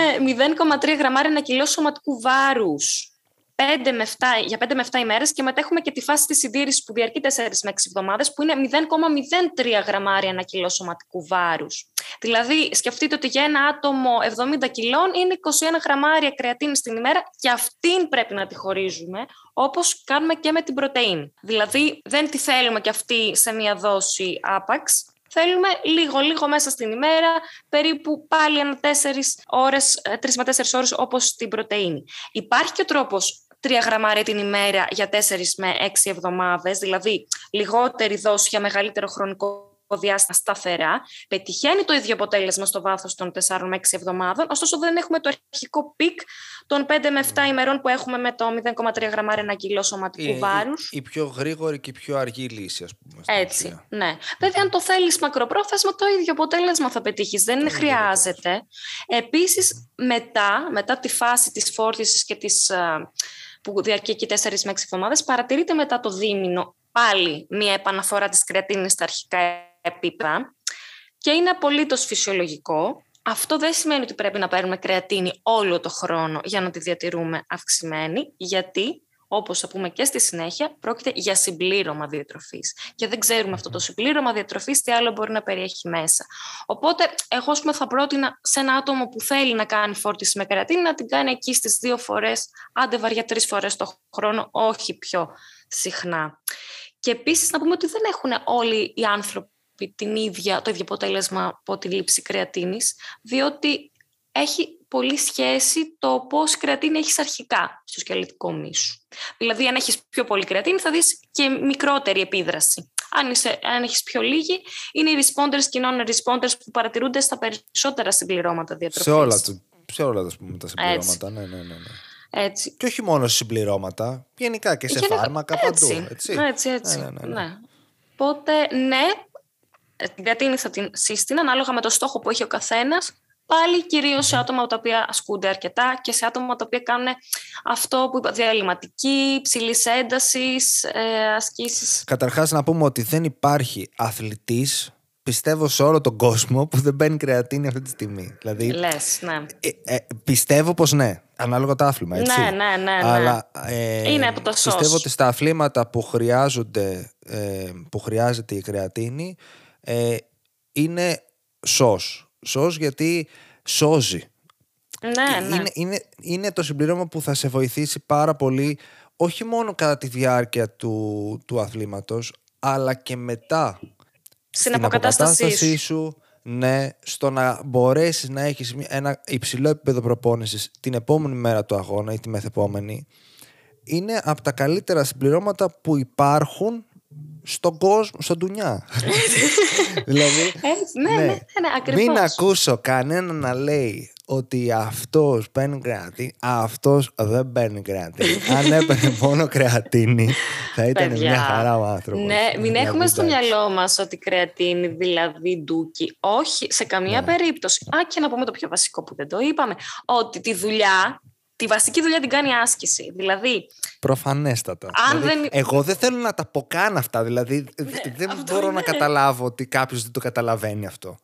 0,3 γραμμάρια ένα κιλό σωματικού βάρους. 5 με 7, για 5 με 7 ημέρες και μετά έχουμε και τη φάση της συντήρησης που διαρκεί 4 με 6 εβδομάδες που είναι 0,03 γραμμάρια ένα κιλό σωματικού βάρους. Δηλαδή σκεφτείτε ότι για ένα άτομο 70 κιλών είναι 21 γραμμάρια κρεατίνης την ημέρα και αυτήν πρέπει να τη χωρίζουμε όπως κάνουμε και με την πρωτεΐνη. Δηλαδή δεν τη θέλουμε και αυτή σε μία δόση άπαξ, Θέλουμε λίγο-λίγο μέσα στην ημέρα, περίπου πάλι ένα 4 ώρες, 3 με 4 ώρες όπως την πρωτεΐνη. Υπάρχει και ο τρόπος 3 γραμμάρια την ημέρα για 4 με 6 εβδομάδες, δηλαδή λιγότερη δόση για μεγαλύτερο χρονικό διάστημα σταθερά, πετυχαίνει το ίδιο αποτέλεσμα στο βάθος των 4 με 6 εβδομάδων, ωστόσο δεν έχουμε το αρχικό peak των 5 με 7 ημερών που έχουμε με το 0,3 γραμμάρια ανά κιλό σωματικού Η, βάρους. η, η πιο γρήγορη και η πιο αργή λύση, ας πούμε. στην Έτσι, ουσία. ναι. Βέβαια, αν το θέλεις μακροπρόθεσμα, το ίδιο αποτέλεσμα θα πετύχεις. Δεν ίδιο χρειάζεται. Επίσης, μετά, μετά τη φάση της φόρτισης και της, α, που διαρκεί εκεί 4 με 6 εβδομάδες, παρατηρείται μετά το δίμηνο πάλι μια επαναφορά της κρεατίνης στα αρχικά επίπεδα και είναι απολύτως φυσιολογικό. Αυτό δεν σημαίνει ότι πρέπει να παίρνουμε κρεατίνη όλο το χρόνο για να τη διατηρούμε αυξημένη, γιατί όπως θα πούμε και στη συνέχεια, πρόκειται για συμπλήρωμα διατροφής. Και δεν ξέρουμε αυτό το συμπλήρωμα διατροφής τι άλλο μπορεί να περιέχει μέσα. Οπότε, εγώ ας πούμε, θα πρότεινα σε ένα άτομο που θέλει να κάνει φόρτιση με κερατίνη να την κάνει εκεί στις δύο φορές, άντε βαριά τρεις φορές το χρόνο, όχι πιο συχνά. Και επίσης να πούμε ότι δεν έχουν όλοι οι άνθρωποι την ίδια, το ίδιο αποτέλεσμα από τη λήψη κρεατίνης, διότι έχει πολύ σχέση το πώς κρεατίνη έχεις αρχικά στο σκελετικό μίσου. Δηλαδή, αν έχεις πιο πολύ κρεατίνη, θα δεις και μικρότερη επίδραση. Αν, είσαι, αν έχεις πιο λίγη, είναι οι responders και οι non-responders που παρατηρούνται στα περισσότερα συμπληρώματα διατροφής. Σε όλα, του- σε όλα ας πούμε, τα συμπληρώματα. Ναι, ναι, ναι, ναι. Έτσι. Και όχι μόνο σε συμπληρώματα, γενικά και σε Γενικά- φάρμακα έτσι, παντού. Έτσι, Έτσι, έτσι. Ναι, ναι, ναι, ναι. Οπότε, ναι, ε, την κρατίνη θα την σύστηνα ανάλογα με το στόχο που έχει ο καθένας. Πάλι κυρίως σε άτομα τα οποία ασκούνται αρκετά και σε άτομα τα οποία κάνουν αυτό που είπα, διαλυματική, ψηλής έντασης, ε, ασκήσεις. Καταρχάς να πούμε ότι δεν υπάρχει αθλητής, πιστεύω σε όλο τον κόσμο, που δεν παίρνει κρεατίνη αυτή τη στιγμή. Δηλαδή, Λες, ναι. ε, ε, πιστεύω πως ναι, ανάλογα το άθλημα, έτσι. Ναι, ναι, ναι, ναι. Αλλά ε, Είναι από το σως. πιστεύω ότι στα αθλήματα που, χρειάζονται, ε, που χρειάζεται η κρεατίνη ε, είναι σως. Σως γιατί σώζει. Ναι, ναι. Είναι, είναι, είναι το συμπλήρωμα που θα σε βοηθήσει πάρα πολύ όχι μόνο κατά τη διάρκεια του, του αθλήματος αλλά και μετά Στην αποκατάστασή σου. σου ναι, στο να μπορέσεις να έχεις μια- ένα υψηλό επίπεδο προπόνησης την επόμενη μέρα του αγώνα ή τη μεθεπόμενη είναι από τα καλύτερα συμπληρώματα που υπάρχουν στον κόσμο, στον ντουνιά. δηλαδή, Έτσι, ναι, ναι, ναι, ναι, ακριβώς. μην ακούσω κανένα να λέει ότι αυτός παίρνει κρεατίνη, αυτός δεν παίρνει κρεατίνη. Αν έπαιρνε μόνο κρεατίνη, θα ήταν Παιδιά. μια χαρά ο άνθρωπος. Ναι, μην Δηλαδή, έχουμε στο εντάξει. μυαλό μας ότι κρεατίνη δηλαδή ντούκι. Όχι, σε καμία Ναι. περίπτωση. Α, και να πούμε το πιο βασικό που δεν το είπαμε. Ότι τη δουλειά, τη βασική δουλειά την κάνει άσκηση. Δηλαδή, Προφανέστατα. Αν Δηλαδή, δεν- Εγώ δεν θέλω να τα πω καν αυτά. Δηλαδή, δεν αυτό μπορώ είναι. να καταλάβω ότι κάποιος δεν το καταλαβαίνει αυτό.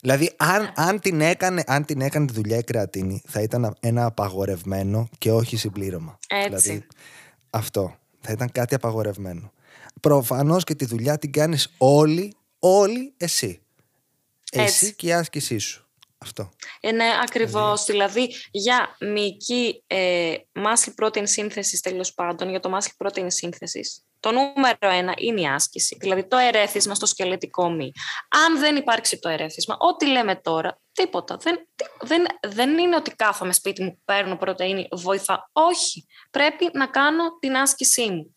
Δηλαδή, αν, αν, την έκανε, αν την έκανε τη δουλειά η κρεατίνη, θα ήταν ένα απαγορευμένο και όχι συμπλήρωμα. Έτσι. Δηλαδή, αυτό. Θα ήταν κάτι απαγορευμένο. Προφανώς και τη δουλειά την κάνεις όλοι, όλοι εσύ. Έτσι. Εσύ και η άσκησή σου. Αυτό. είναι ακριβώς, δηλαδή για μυϊκή ε, muscle protein σύνθεσης τέλος πάντων, για το muscle protein σύνθεσης, το νούμερο ένα είναι η άσκηση, δηλαδή το ερέθισμα στο σκελετικό μη. Αν δεν υπάρξει το ερέθισμα, ό,τι λέμε τώρα, τίποτα. Δεν, τι- δεν, δεν είναι ότι κάθομαι σπίτι μου, παίρνω πρωτεΐνη, βοηθά. Όχι, πρέπει να κάνω την άσκησή μου.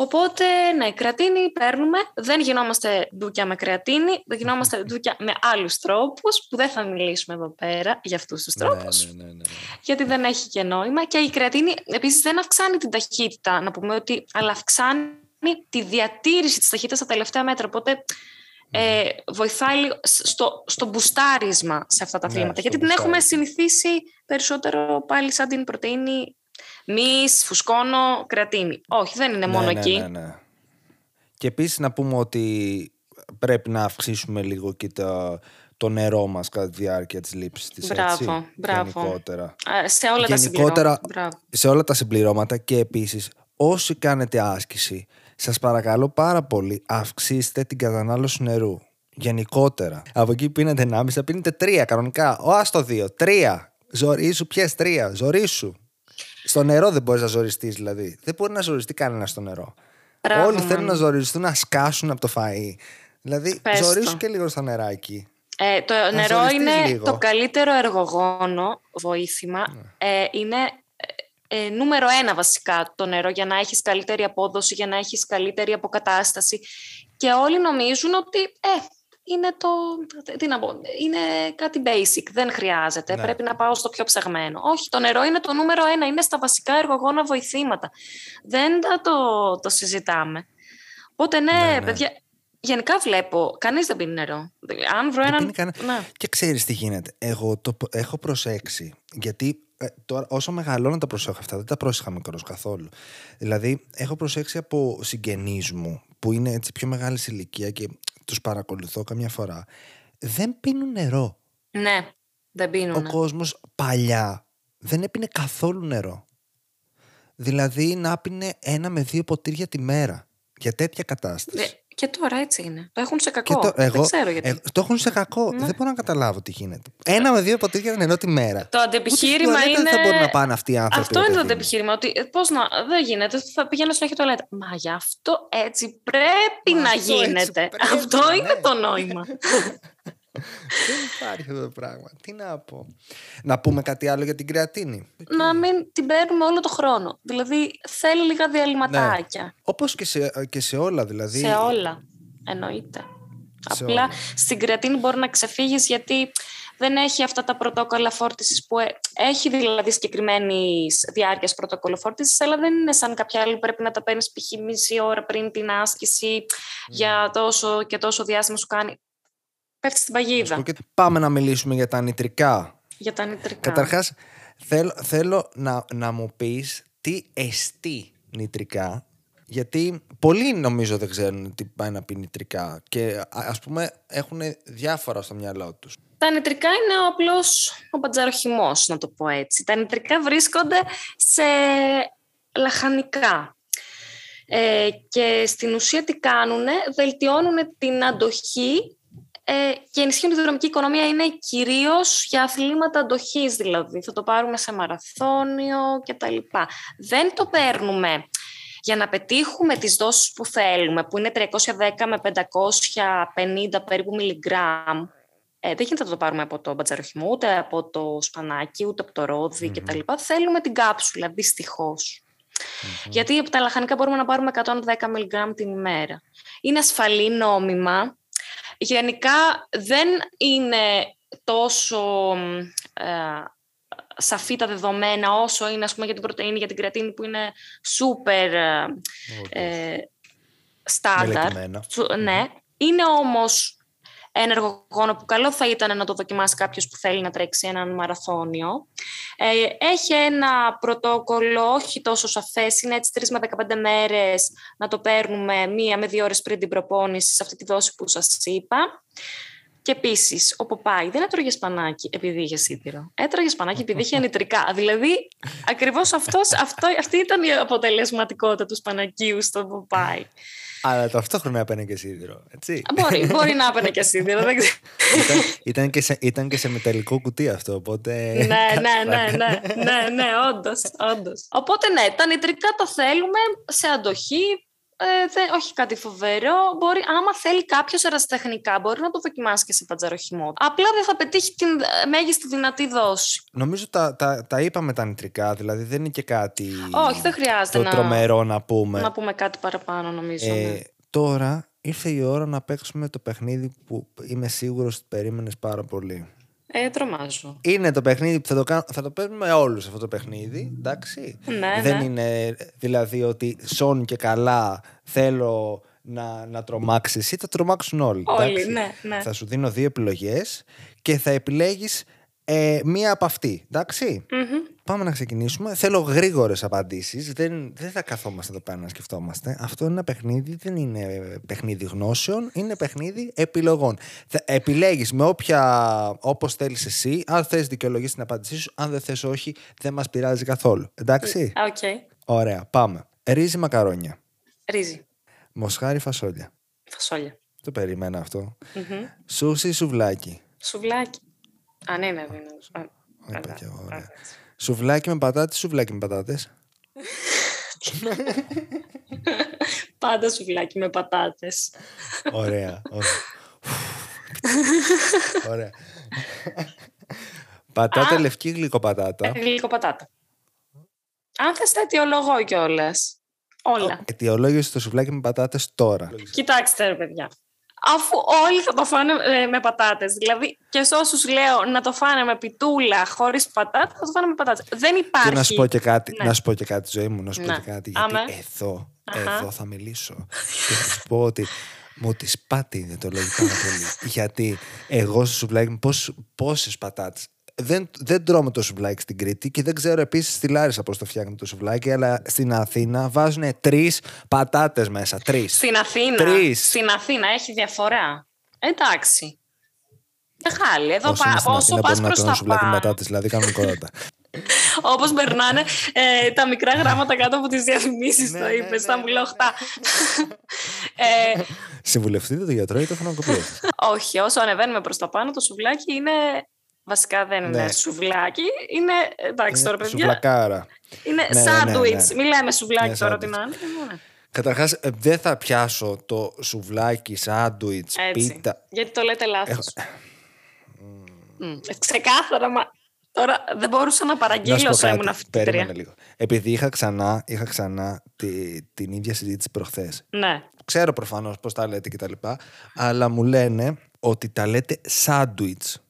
Οπότε, ναι, κρεατίνη παίρνουμε. Δεν γινόμαστε ντούκια με κρεατίνη, δεν γινόμαστε ντούκια με άλλους τρόπους, που δεν θα μιλήσουμε εδώ πέρα για αυτούς τους τρόπους, Ναι, ναι, ναι, ναι. γιατί δεν έχει και νόημα. Και η κρεατίνη επίσης δεν αυξάνει την ταχύτητα, να πούμε ότι, αλλά αυξάνει τη διατήρηση της ταχύτητας στα τελευταία μέτρα. Οπότε, ε, βοηθάει λίγο στο, στο μπουστάρισμα σε αυτά τα Ναι, αθλήματα. στο γιατί την έχουμε μπουστάρισμα. συνηθίσει περισσότερο πάλι σαν την πρωτεΐνη μυς, φουσκώνω, κρεατίνη. Όχι, δεν είναι μόνο ναι, ναι, εκεί. Ναι, ναι. Και επίσης να πούμε ότι πρέπει να αυξήσουμε λίγο και το, το νερό μας κατά τη διάρκεια της λήψης της. Μπράβο, μπράβο. Γενικότερα. Α, Σε όλα τα Γενικότερα, συμπληρώματα. Μπράβο. σε όλα τα συμπληρώματα και επίσης όσοι κάνετε άσκηση σας παρακαλώ πάρα πολύ αυξήστε την κατανάλωση νερού γενικότερα από εκεί πίνετε 1,5 θα πίνετε 3 κανονικά ο άστο 2, 3 ζωρίσου πιες 3, ζωρίσου στο νερό δεν μπορείς να ζοριστείς δηλαδή δεν μπορεί να ζοριστεί κανένας στο νερό Μπράβο, όλοι θέλουν Μάνο. να ζοριστούν να σκάσουν από το φαΐ δηλαδή Πες ζωρίσου το. και λίγο στο νεράκι Ε, το νερό ζοριστείς είναι λίγο. το καλύτερο εργογόνο βοήθημα. Ε, είναι ε, ε, νούμερο ένα βασικά το νερό για να έχεις καλύτερη απόδοση, για να έχεις καλύτερη αποκατάσταση. Και όλοι νομίζουν ότι ε, είναι, το, τι να πω, είναι κάτι basic, δεν χρειάζεται, Ναι. πρέπει να πάω στο πιο ψαγμένο. Όχι, το νερό είναι το νούμερο ένα, είναι στα βασικά εργογόνα βοηθήματα. Δεν θα το, το συζητάμε. Οπότε ναι, Ναι, ναι. παιδιά, γενικά βλέπω, κανείς δεν πίνει νερό. Αν βρω Δεν έναν... πίνει κανένα. Ναι. Και ξέρεις τι γίνεται. Εγώ το π- έχω προσέξει. Γιατί ε, τώρα, όσο μεγαλώνω τα προσέχω αυτά, δεν τα πρόσεχα μικρός καθόλου. Δηλαδή, έχω προσέξει από συγγενείς μου που είναι έτσι πιο μεγάλης σε ηλικία και τους παρακολουθώ καμιά φορά. Δεν πίνουν νερό. Ναι, δεν Ο πίνουν. κόσμος παλιά δεν έπινε καθόλου νερό. Δηλαδή, να πίνε ένα με δύο ποτήρια τη μέρα. Για τέτοια κατάσταση. Ε, Και τώρα έτσι είναι. Το έχουν σε Και κακό. το, εγώ, δεν ξέρω γιατί. ε, το έχουν σε κακό. Ναι. Δεν μπορώ να καταλάβω τι γίνεται. Ένα με δύο ποτήρια νερό τη μέρα. Το αντεπιχείρημα Ούτε στη τουαλέτα είναι. Δεν θα μπορούν να πάνε αυτοί οι άνθρωποι. Αυτό ρε είναι το παιδί μου. αντεπιχείρημα. Ότι πώς να. Δεν γίνεται. Θα πηγαίνω συνέχεια στο τουαλέτα. Μα γι' αυτό έτσι πρέπει Μα να αυτό έτσι γίνεται. πρέπει, αυτό ναι. είναι το νόημα. Δεν υπάρχει αυτό το πράγμα. Τι να πω. Να πούμε κάτι άλλο για την κρεατίνη. να μην την παίρνουμε όλο το χρόνο. Δηλαδή θέλει λίγα διαλυματάκια. Όπως και σε, και σε όλα δηλαδή. Σε όλα. Εννοείται. Σε Απλά όλα. στην κρεατίνη μπορεί να ξεφύγεις γιατί δεν έχει αυτά τα πρωτόκολλα φόρτισης που ε, έχει δηλαδή συγκεκριμένης διάρκειας πρωτόκολλο φόρτισης, αλλά δεν είναι σαν κάποια άλλη που πρέπει να τα παίρνεις π.χ. μισή ώρα πριν την άσκηση για τόσο και τόσο διάστημα σου κάνει. Πέφτει στην παγίδα. Πάμε να μιλήσουμε για τα νητρικά. Για τα νητρικά. Καταρχάς, θέλω, θέλω να, να μου πεις τι εστί νητρικά γιατί πολλοί νομίζω δεν ξέρουν τι πάει να πει νητρικά και ας πούμε έχουν διάφορα στο μυαλό τους. Τα νητρικά είναι ο απλός ο μπατζαροχημός, να το πω έτσι. Τα νητρικά βρίσκονται σε λαχανικά. Ε, και στην ουσία τι κάνουν, βελτιώνουν την αντοχή ε, και ενισχύουν τη δρομική οικονομία. Είναι κυρίως για αθλήματα αντοχής δηλαδή. Θα το πάρουμε σε μαραθώνιο κτλ. Δεν το παίρνουμε για να πετύχουμε τις δόσεις που θέλουμε, που είναι 310 με 550 περίπου μιλιγκράμμ, ε, δεν γίνεται να το πάρουμε από το μπατζαροχημό, ούτε από το σπανάκι, ούτε από το ρόδι mm-hmm. κτλ. Θέλουμε την κάψουλα, Γιατί από τα λαχανικά μπορούμε να πάρουμε 110 μιλιγκράμμ την ημέρα. Είναι ασφαλή νόμιμα. Γενικά δεν είναι τόσο ε, σαφή τα δεδομένα όσο είναι ας πούμε, για την πρωτεΐνη, για την κρατίνη που είναι super ε, στάνταρ. Ναι. Είναι όμως ένα εργογόνο που καλό θα ήταν να το δοκιμάσει κάποιος που θέλει να τρέξει έναν μαραθώνιο. Ε, έχει ένα πρωτόκολλο, όχι τόσο σαφές, είναι έτσι 3 με 15 μέρες να το παίρνουμε μία με δύο ώρες πριν την προπόνηση σε αυτή τη δόση που σας είπα. Και επίσης, ο Ποπάη δεν έτρωγε σπανάκι επειδή είχε σίδηρο. Έτρωγε σπανάκι επειδή είχε νητρικά. δηλαδή, ακριβώς αυτό, αυτή ήταν η αποτελεσματικότητα του σπανακίου στον Ποπάη. Αλλά ταυτόχρονα έπαιρνε και σίδηρο, έτσι. Μπορεί, μπορεί να έπαιρνε και σίδηρο, δεν ξέρω. ήταν, ήταν, και σε, ήταν και σε μεταλλικό κουτί αυτό, οπότε... ναι, ναι, ναι, ναι, ναι, ναι, όντως, όντως. Οπότε ναι, τα νητρικά τα θέλουμε σε αντοχή, ε, δεν, όχι κάτι φοβερό. Μπορεί, άμα θέλει κάποιος ερασιτεχνικά, μπορεί να το δοκιμάσει και σε πατζαροχημό. Απλά δεν θα πετύχει την ε, μέγιστη δυνατή δόση. Νομίζω τα, τα, τα είπαμε τα νητρικά, δηλαδή δεν είναι και κάτι. Όχι, δεν χρειάζεται το να, τρομερό να πούμε. Να πούμε κάτι παραπάνω, νομίζω. Ε, ναι. Τώρα ήρθε η ώρα να παίξουμε το παιχνίδι που είμαι σίγουρος ότι περίμενες πάρα πολύ. Ε, τρομάζω. Είναι το παιχνίδι που θα το, κάνω, θα το παίρνουμε όλους αυτό το παιχνίδι, εντάξει. Ναι, Δεν ναι. είναι δηλαδή ότι σών και καλά θέλω να, να τρομάξεις ή θα τρομάξουν όλοι. Όλοι, ναι, ναι. Θα σου δίνω δύο επιλογές και θα επιλέγεις ε, μία από αυτή. Πάμε να ξεκινήσουμε. Θέλω γρήγορες απαντήσεις. Δεν, δεν θα καθόμαστε εδώ πέρα να σκεφτόμαστε. Αυτό είναι ένα παιχνίδι, δεν είναι παιχνίδι γνώσεων, είναι παιχνίδι επιλογών. Επιλέγεις με όποια. όπως θέλεις εσύ. Αν θες δικαιολογήσεις την απάντησή σου, αν δεν θες όχι, δεν μας πειράζει καθόλου. Εντάξει. Okay. Ωραία, πάμε. Ρύζι μακαρόνια. Ρύζι. Μοσχάρι φασόλια. Φασόλια. Το περιμένα αυτό. Σούσι σουβλάκι. Σουβλάκι. Α, ναι, ναι, ναι. ωραία. Σουβλάκι με πατάτε, σουβλάκι με πατάτες; Πάντα σουβλάκι με πατάτες. Ωραία. Ωραία. Πατάτα λευκή γλυκοπατάτα. Ε, γλυκοπατάτα. Αν θες τα αιτιολογώ κιόλας. Όλα. Αιτιολόγησε το σουβλάκι με πατάτες τώρα. Κοιτάξτε ρε παιδιά αφού όλοι θα το φάνε ε, με πατάτες. Δηλαδή και σε όσους λέω να το φάνε με πιτούλα χωρίς πατάτα, θα το φάνε με πατάτες. Δεν υπάρχει. Και να σου πω και κάτι, ναι. να σου πω και κάτι ζωή μου, να σου πω Ναι. και κάτι. Γιατί Άμε. εδώ, Αχα. εδώ θα μιλήσω. και θα σου πω ότι μου τη σπάτη είναι το λόγο πάρα πολύ. Γιατί εγώ στο σουβλάκι μου πώς, πόσες πατάτες. Δεν, δεν τρώμε το σουβλάκι στην Κρήτη και δεν ξέρω επίσης στη Λάρισα πώς το φτιάχνουν το σουβλάκι, αλλά στην Αθήνα βάζουν τρεις πατάτες μέσα. Τρεις. Στην Αθήνα; Τρεις. Στην Αθήνα έχει διαφορά; Εντάξει. Μεγάλη. Εδώ Όσοι είναι πα, στην όσο Αθήνα πας μπορούν να προς τρώνε τα σουβλάκι με πάνω. πατάτες, δηλαδή κανονικότατα. Όπως περνάνε ε, τα μικρά γράμματα κάτω από τις διαφημίσεις, Ναι, το ναι, είπες, ναι, στα ναι, μουλοχτά. ε, Συμβουλευτείτε το γιατρό ή το φωνακοπείο. όχι, όσο ανεβαίνουμε προς τα πάνω, το σουβλάκι είναι. Βασικά δεν είναι Ναι. σουβλάκι. Είναι. Εντάξει τώρα, παιδιά. Σουβλακάρα. Είναι ναι, ναι, σάντουιτς. ναι. Μην λέμε σουβλάκι Ναι, τώρα τι σάντουιτς. να είναι. Ναι. Καταρχά, δεν θα πιάσω το σουβλάκι, σάντουιτς, Έτσι. πίτα. Γιατί το λέτε λάθος. Έχω- Ξεκάθαρα, μα τώρα δεν μπορούσα να Να σου παραγγείλω πω όσο ήμουν κάτι. Περίμενε φοιτητρία. λίγο. Επειδή είχα ξανά, είχα ξανά τη, την ίδια συζήτηση προχθές. Ναι. Ξέρω προφανώς πώς τα λέτε κτλ. Αλλά μου λένε ότι τα λέτε σάντουιτς.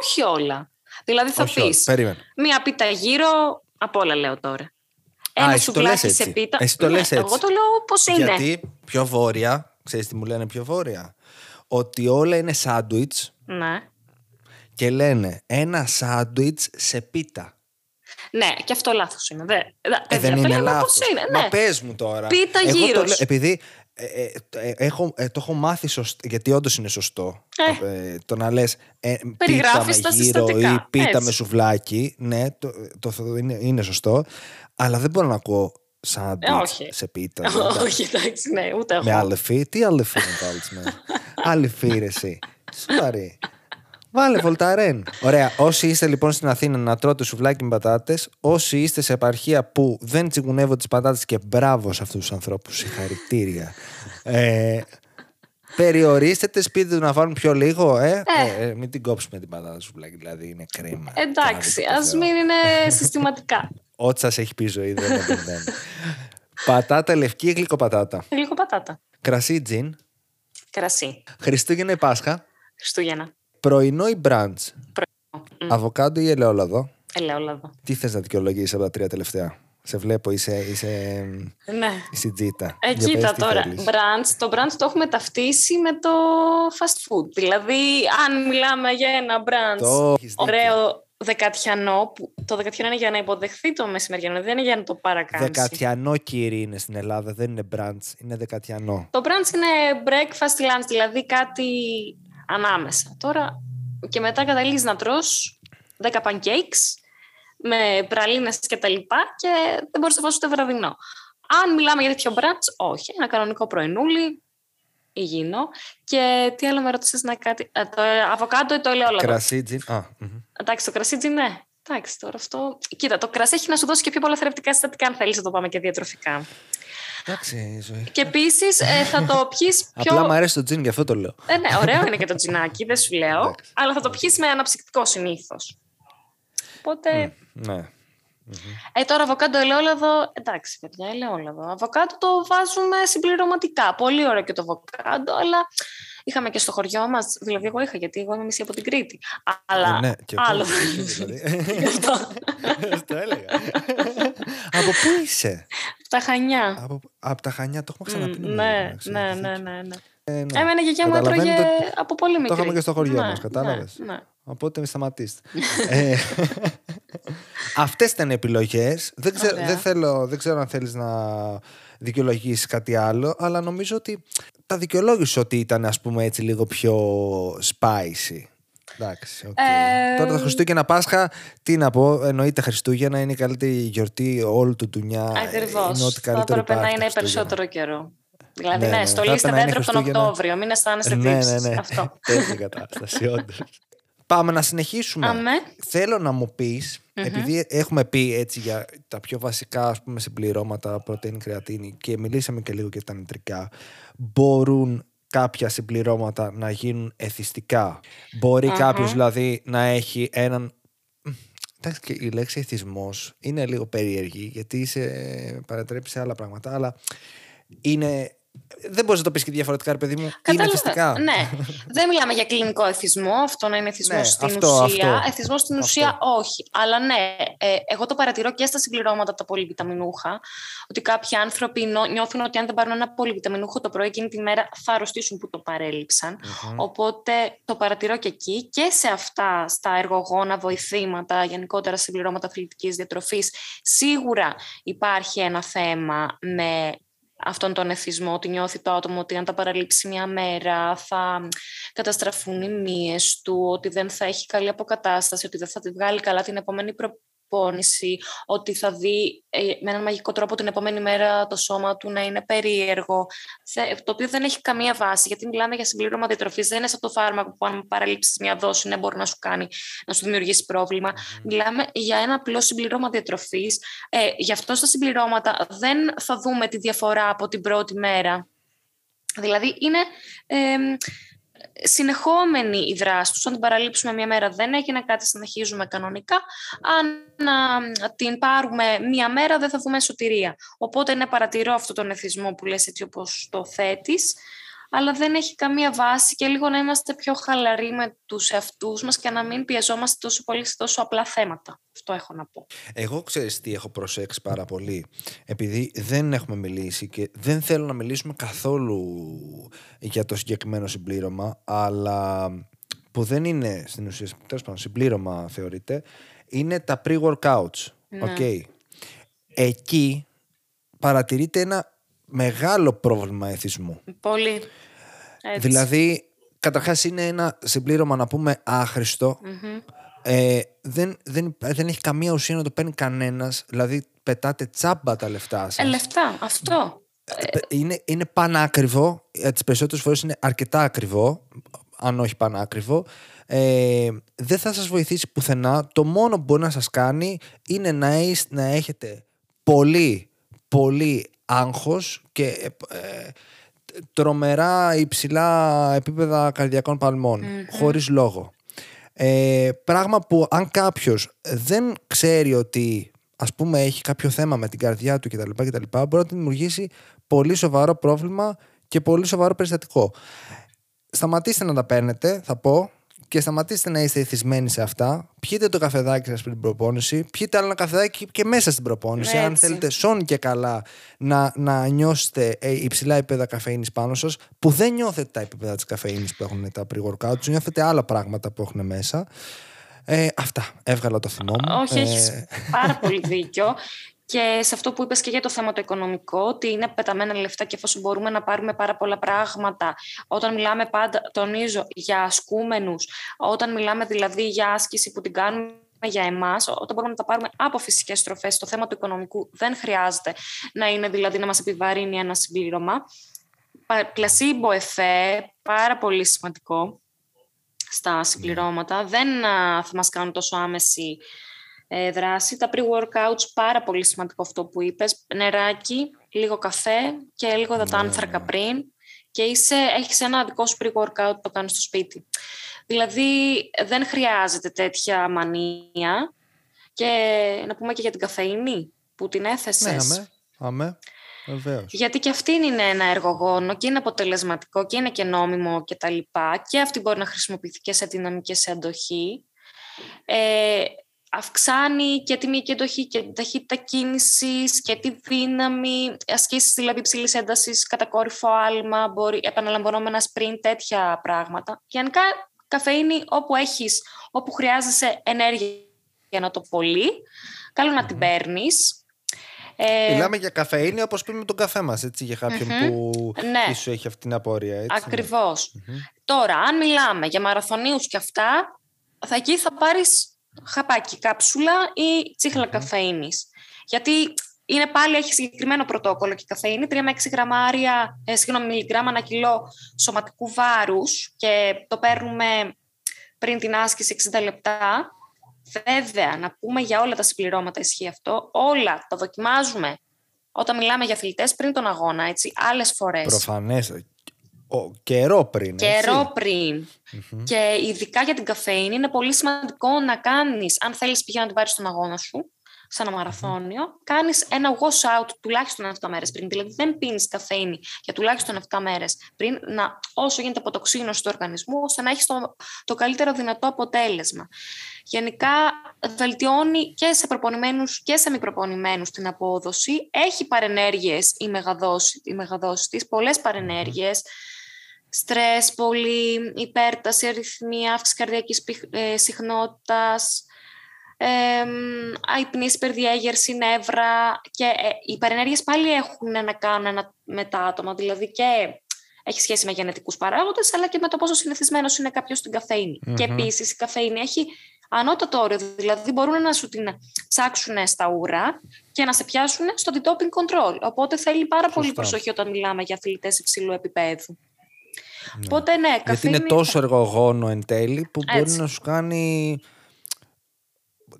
Όχι όλα. Δηλαδή θα Όχι όλα. πεις Περίμενε. μία πίτα γύρω, από όλα λέω τώρα. Ένα εσύ το λες σουβλάκι σε έτσι. πίτα. Εσύ το Ναι, λες έτσι. Εγώ το λέω πώς είναι. Γιατί πιο βόρεια, ξέρεις τι μου λένε πιο βόρεια, ότι όλα είναι σάντουιτς Ναι. και λένε ένα σάντουιτς σε πίτα. ναι, και αυτό λάθος είναι. Δε, δε, Ε, δεν αυτό είναι λέμε λάθος. πώς είναι. Μα Ναι. πες μου τώρα. Πίτα Εγώ το γύρος. λέω- επειδή ε, ε, ε, έχω, ε, το έχω μάθει σωστό, γιατί όντως είναι σωστό. Ε. Ε, το να λες ε, πίτα με Περιγράφεις τα γύρο ή συστατικά. πίτα Έτσι. με σουβλάκι. Ναι, το, το, το- είναι, είναι σωστό. Αλλά δεν μπορώ να ακούω σάντουιτς Ε, όχι. σε πίτα. εντάξει. Όχι, εντάξει, ναι, ούτε Με εγώ. αλεφή, τι αλεφή να βάλεις με. αλεφή ρε εσύ. Σοβαρή. Βάλε βολταρέν. Ωραία. Όσοι είστε λοιπόν στην Αθήνα να τρώτε σουβλάκι με πατάτες, όσοι είστε σε επαρχία που δεν τσιγκουνεύω τις πατάτες και μπράβο σε αυτούς τους ανθρώπους, συγχαρητήρια. Ε, περιορίστε τις, πείτε του να βάλουν πιο λίγο, ε; ε. ε, μην την κόψουμε την πατάτα σουβλάκι, δηλαδή είναι κρίμα. Εντάξει, Κάντε το ας Θεό. μην είναι συστηματικά. Ό,τι σας έχει πει η ζωή δεν επεμβαίνει. πατάτα λευκή ή γλυκοπατάτα. Λίγο πατάτα. Κρασί τζιν. Κρασί. Χριστούγεννα ή Πάσχα; Χριστούγεννα. Πρωινό ή μπραντς; Μμ. Αβοκάντο ή ελαιόλαδο; Ελαιόλαδο. Τι θες να δικαιολογήσεις από τα τρία τελευταία; Σε βλέπω, είσαι, είσαι, Ναι. είσαι τζίτα. Ε, Για κοίτα πες τι τώρα, θέλεις. brunch, το brunch το έχουμε ταυτίσει με το fast food. Δηλαδή, αν μιλάμε για ένα brunch Το έχεις δίκιο. ωραίο δεκατιανό, που το δεκατιανό είναι για να υποδεχθεί το μεσημεριανό, δεν είναι για να το παρακάμψει. Δεκατιανό κύριε είναι στην Ελλάδα, δεν είναι μπραντς, είναι δεκατιανό. Το brunch είναι breakfast lunch, δηλαδή κάτι ανάμεσα. Τώρα και μετά καταλήγεις να τρως 10 pancakes με πραλίνες και τα λοιπά και δεν μπορείς να φας ούτε βραδινό. Αν μιλάμε για τέτοιο brunch, όχι. Ένα κανονικό πρωινούλι, υγιεινό. Και τι άλλο με ρώτησες να κάτι... Ε, το αβοκάντο ή το ελαιόλαδο; Κρασί τζιν. Α, μμμ. Εντάξει, το κρασί τζιν, ναι. Εντάξει, τώρα αυτό... Κοίτα, το κρασί έχει να σου δώσει και πιο πολλά θρεπτικά συστατικά, αν θέλεις να το πάμε και διατροφικά. Εντάξει, η ζωή. Και επίσης θα το πιεις πιο... Απλά μου αρέσει το τζιν, γι' αυτό το λέω. Ε, ναι, ωραίο είναι και το τζινάκι, δεν σου λέω. Εντάξει. αλλά θα το πιεις με αναψυκτικό συνήθως. Οπότε. Ναι. Ε, τώρα αβοκάντο ελαιόλαδο. Εντάξει, παιδιά, ελαιόλαδο. Αβοκάντο το βάζουμε συμπληρωματικά. Πολύ ωραίο και το αβοκάντο, αλλά είχαμε και στο χωριό μας. Δηλαδή, εγώ είχα, γιατί εγώ είμαι μισή από την Κρήτη. Αλλά. Ε, ναι, και εγώ. άλλο. Δηλαδή. Γι' αυτό. Το έλεγα. Από πού είσαι; Τα χανιά. Από, από τα Χανιά, το έχουμε ξαναπεί. Μ, νομίζω, Ναι, εντάξει, ναι, έχεις ναι, δίκιο. ναι, ναι. Ε, ναι. Εμένα η γιαγιά μου έτρωγε Καταλαβαίνετε από πολύ μικρή. Το είχαμε και στο χωριό Ναι, μας, κατάλαβες. Ναι, ναι. Οπότε με σταματήστε. ε, αυτές ήταν οι επιλογές. Δεν ξέρω, Ωραία. δεν, θέλω, δεν ξέρω αν θέλεις να δικαιολογήσεις κάτι άλλο, αλλά νομίζω ότι τα δικαιολόγησε ότι ήταν ας πούμε έτσι λίγο πιο spicy. Εντάξει, οκ. Ε, Τώρα τα Χριστούγεννα Πάσχα, τι να πω, εννοείται Χριστούγεννα είναι η καλύτερη γιορτή όλου του ντουνιά. Ακριβώς. Είναι ό,τι Θα καλύτερο έπρεπε να υπάρχει τα είναι Χριστούγεννα. περισσότερο καιρό. Δηλαδή, Ναι, ναι, ναι, θα στολίστε έπρεπε να είναι δέντρο από τον Χριστούγεννα. Οκτώβριο. Μην αισθάνεστε Ναι, τύψεις. ναι, ναι. Αυτό. Τέτοια κατάσταση, όντως. Πάμε να συνεχίσουμε. Αμέ. Θέλω να μου πεις, επειδή έχουμε πει έτσι για τα πιο βασικά ας πούμε, συμπληρώματα, πρωτεΐνη, κρεατίνη και μιλήσαμε και λίγο για τα νητρικά, μπορούν κάποια συμπληρώματα να γίνουν εθιστικά. Μπορεί Αχα. κάποιος δηλαδή να έχει έναν Εντάξει, και η λέξη εθισμός είναι λίγο περίεργη γιατί σε παρατρέπει σε άλλα πράγματα, αλλά είναι. Δεν μπορείς να το πεις και διαφορετικά, ρε παιδί μου. Είναι Κατάλαβα. εθιστικά; Ναι. Δεν μιλάμε για κλινικό εθισμό, αυτό να είναι εθισμό Ναι, στην αυτό, ουσία. αυτό. Εθισμό στην Αυτό. ουσία όχι. Αλλά ναι, ε, εγώ το παρατηρώ και στα συμπληρώματα τα πολυβιταμινούχα, ότι κάποιοι άνθρωποι νο- νιώθουν ότι αν δεν πάρουν ένα πολυβιταμινούχο το πρωί εκείνη τη μέρα θα αρρωστήσουν που το παρέλειψαν. Μμμ. Οπότε το παρατηρώ και εκεί και σε αυτά, στα εργογόνα, βοηθήματα, γενικότερα συμπληρώματα αθλητικής διατροφής, σίγουρα υπάρχει ένα θέμα με αυτόν τον εθισμό, ότι νιώθει το άτομο ότι αν τα παραλείψει μια μέρα θα καταστραφούν οι μύες του, ότι δεν θα έχει καλή αποκατάσταση, ότι δεν θα τη βγάλει καλά την επόμενη προπόνηση, ότι θα δει ε, με έναν μαγικό τρόπο την επόμενη μέρα το σώμα του να είναι περίεργο, Θε- το οποίο δεν έχει καμία βάση, γιατί μιλάμε για συμπλήρωμα διατροφής, δεν είναι σαν το φάρμακο που αν παραλείψεις μια δόση ναι, μπορεί να σου κάνει, να σου δημιουργήσει πρόβλημα. Μιλάμε για ένα απλό συμπληρώμα διατροφής. Ε, γι' αυτό στα συμπληρώματα δεν θα δούμε τη διαφορά από την πρώτη μέρα. Δηλαδή είναι εμ, συνεχόμενη η δράση τους. Αν την παραλείψουμε μία μέρα δεν έγινε κάτι, συνεχίζουμε κανονικά. Αν α, την πάρουμε μία μέρα δεν θα δούμε σωτηρία. Οπότε ναι, παρατηρώ αυτό τον εθισμό που λες έτσι όπως το θέτεις. Αλλά δεν έχει καμία βάση και λίγο να είμαστε πιο χαλαροί με τους εαυτούς μας και να μην πιεζόμαστε τόσο πολύ σε τόσο απλά θέματα. Αυτό έχω να πω. Εγώ ξέρεις τι έχω προσέξει πάρα πολύ. Επειδή δεν έχουμε μιλήσει και δεν θέλω να μιλήσουμε καθόλου για το συγκεκριμένο συμπλήρωμα, αλλά που δεν είναι στην ουσία τέλος πάντων, συμπλήρωμα θεωρείται, είναι τα pre-workouts. Ναι. Okay. Εκεί παρατηρείται ένα μεγάλο πρόβλημα εθισμού. Πολύ. Έτσι. Δηλαδή, καταρχάς είναι ένα συμπλήρωμα να πούμε άχρηστο. Μμμ. Ε, δεν, δεν, δεν έχει καμία ουσία να το παίρνει κανένας. Δηλαδή, πετάτε τσάμπα τα λεφτά σας. Ε, λεφτά, αυτό. Ε, είναι, είναι πανάκριβο. Ε, τις περισσότερες φορές είναι αρκετά ακριβό, αν όχι πανάκριβο. Ε, δεν θα σας βοηθήσει πουθενά. Το μόνο που μπορεί να σας κάνει είναι να, έχεις- να έχετε πολύ, πολύ άγχος και ε, ε, τρομερά υψηλά επίπεδα καρδιακών παλμών, χωρίς λόγο. Ε, πράγμα που αν κάποιος δεν ξέρει ότι ας πούμε έχει κάποιο θέμα με την καρδιά του κτλ, κτλ μπορεί να του δημιουργήσει πολύ σοβαρό πρόβλημα και πολύ σοβαρό περιστατικό. Σταματήστε να τα παίρνετε, θα πω, και σταματήστε να είστε εθισμένοι σε αυτά. Πιείτε το καφεδάκι σας πριν την προπόνηση. Πιείτε άλλο ένα καφεδάκι και μέσα στην προπόνηση. Αν Έτσι. θέλετε σόν και καλά να, να νιώσετε ε, υψηλά επίπεδα καφεΐνης πάνω σας, που δεν νιώθετε τα επίπεδα της καφεΐνης που έχουν τα pre-workouts, νιώθετε άλλα πράγματα που έχουν μέσα. Ε, αυτά. Έβγαλα το θυμό μου. Όχι, Ε, έχεις πάρα πολύ δίκιο. Και σε αυτό που είπες και για το θέμα το οικονομικό, ότι είναι πεταμένα λεφτά και εφόσον μπορούμε να πάρουμε πάρα πολλά πράγματα, όταν μιλάμε πάντα, τονίζω, για ασκούμενους, όταν μιλάμε δηλαδή για άσκηση που την κάνουμε για εμάς, όταν μπορούμε να τα πάρουμε από φυσικές τροφές, το θέμα του οικονομικού δεν χρειάζεται να είναι δηλαδή να μας επιβαρύνει ένα συμπλήρωμα. Πλασίμπο εφέ, πάρα πολύ σημαντικό στα συμπληρώματα. Δεν α, θα μας κάνουν τόσο άμεση ε, δράση. Τα pre-workouts, πάρα πολύ σημαντικό αυτό που είπες. Νεράκι, λίγο καφέ και λίγο υδατάνθρακα πριν και είσαι, έχεις ένα δικό σου pre-workout που το κάνεις στο σπίτι. Δηλαδή δεν χρειάζεται τέτοια μανία και να πούμε και για την καφεΐνη που την έθεσες. Ναι, αμέ. Αμέ. Βεβαίως. Γιατί και αυτή είναι ένα εργογόνο και είναι αποτελεσματικό και είναι και νόμιμο και τα λοιπά και αυτή μπορεί να χρησιμοποιηθεί και σε δύναμη και σε αντοχή. Ε, αυξάνει και τη μυϊκή εντοχή και την ταχύτητα κίνησης και τη δύναμη, ασκήσεις δηλαδή υψηλής έντασης, κατακόρυφο άλμα, μπορεί, επαναλαμβανόμενα σπριν, τέτοια πράγματα. Γενικά καφεΐνη όπου έχεις, όπου χρειάζεσαι ενέργεια για να το πολύ, καλό να την παίρνεις. Ε, Μιλάμε για καφεΐνη όπως πίνουμε τον καφέ μας, έτσι, για κάποιον Μμμ. που Ναι. ίσως έχει αυτήν την απορία. Έτσι, ναι. Ακριβώς. Τώρα, αν μιλάμε για μαραθωνίους και αυτά, θα εκεί θα πάρεις χαπάκι, κάψουλα ή τσίχλα καφεΐνης. Γιατί είναι πάλι, έχει συγκεκριμένο πρωτόκολλο και η καφεΐνη, 3 με 6 γραμμάρια, ε, συγγνώμη, μιλιγκράμμα ανά κιλό σωματικού βάρους και το παίρνουμε πριν την άσκηση 60 λεπτά. Βέβαια, να πούμε για όλα τα συμπληρώματα ισχύει αυτό. Όλα τα δοκιμάζουμε όταν μιλάμε για αθλητές πριν τον αγώνα, έτσι, άλλες φορές. Προφανές. Ο, καιρό πριν. έτσι. Καιρό πριν. Και ειδικά για την καφέινη είναι πολύ σημαντικό να κάνεις, αν θέλεις πηγαίνει να την πάρεις στον αγώνα σου, σαν ένα μαραθώνιο, κάνεις ένα wash out τουλάχιστον 7 μέρες πριν. Δηλαδή δεν πίνεις καφέινη για τουλάχιστον 7 μέρες πριν, να, όσο γίνεται αποτοξίνωση του οργανισμού, ώστε να έχεις το, το καλύτερο δυνατό αποτέλεσμα. Γενικά βελτιώνει και σε προπονημένους και σε μη προπονημένους την απόδοση. Έχει παρενέργειες η μεγαδόση, η μεγαδόση της, πολλές παρενέργειες στρες, πολύ υπέρταση, αριθμία, αύξηση καρδιακής πυχ- ε, συχνότητας, ε, αϊπνής, υπερδιέγερση, νεύρα και ε, οι παρενέργειες πάλι έχουν να κάνουν ένα, με τα άτομα, δηλαδή και έχει σχέση με γενετικούς παράγοντες, αλλά και με το πόσο συνηθισμένος είναι κάποιος στην καφεΐνη. Και επίσης η καφεΐνη έχει ανώτατο όριο, δηλαδή μπορούν να σου την ψάξουν στα ούρα και να σε πιάσουν στο doping control. Οπότε θέλει πάρα πολύ Σωστά. προσοχή όταν μιλάμε για αθλητές υψηλού επίπεδου. Οπότε ναι, Γιατί καφεΐνη... είναι τόσο εργογόνο εν τέλει που μπορεί Έτσι. να σου κάνει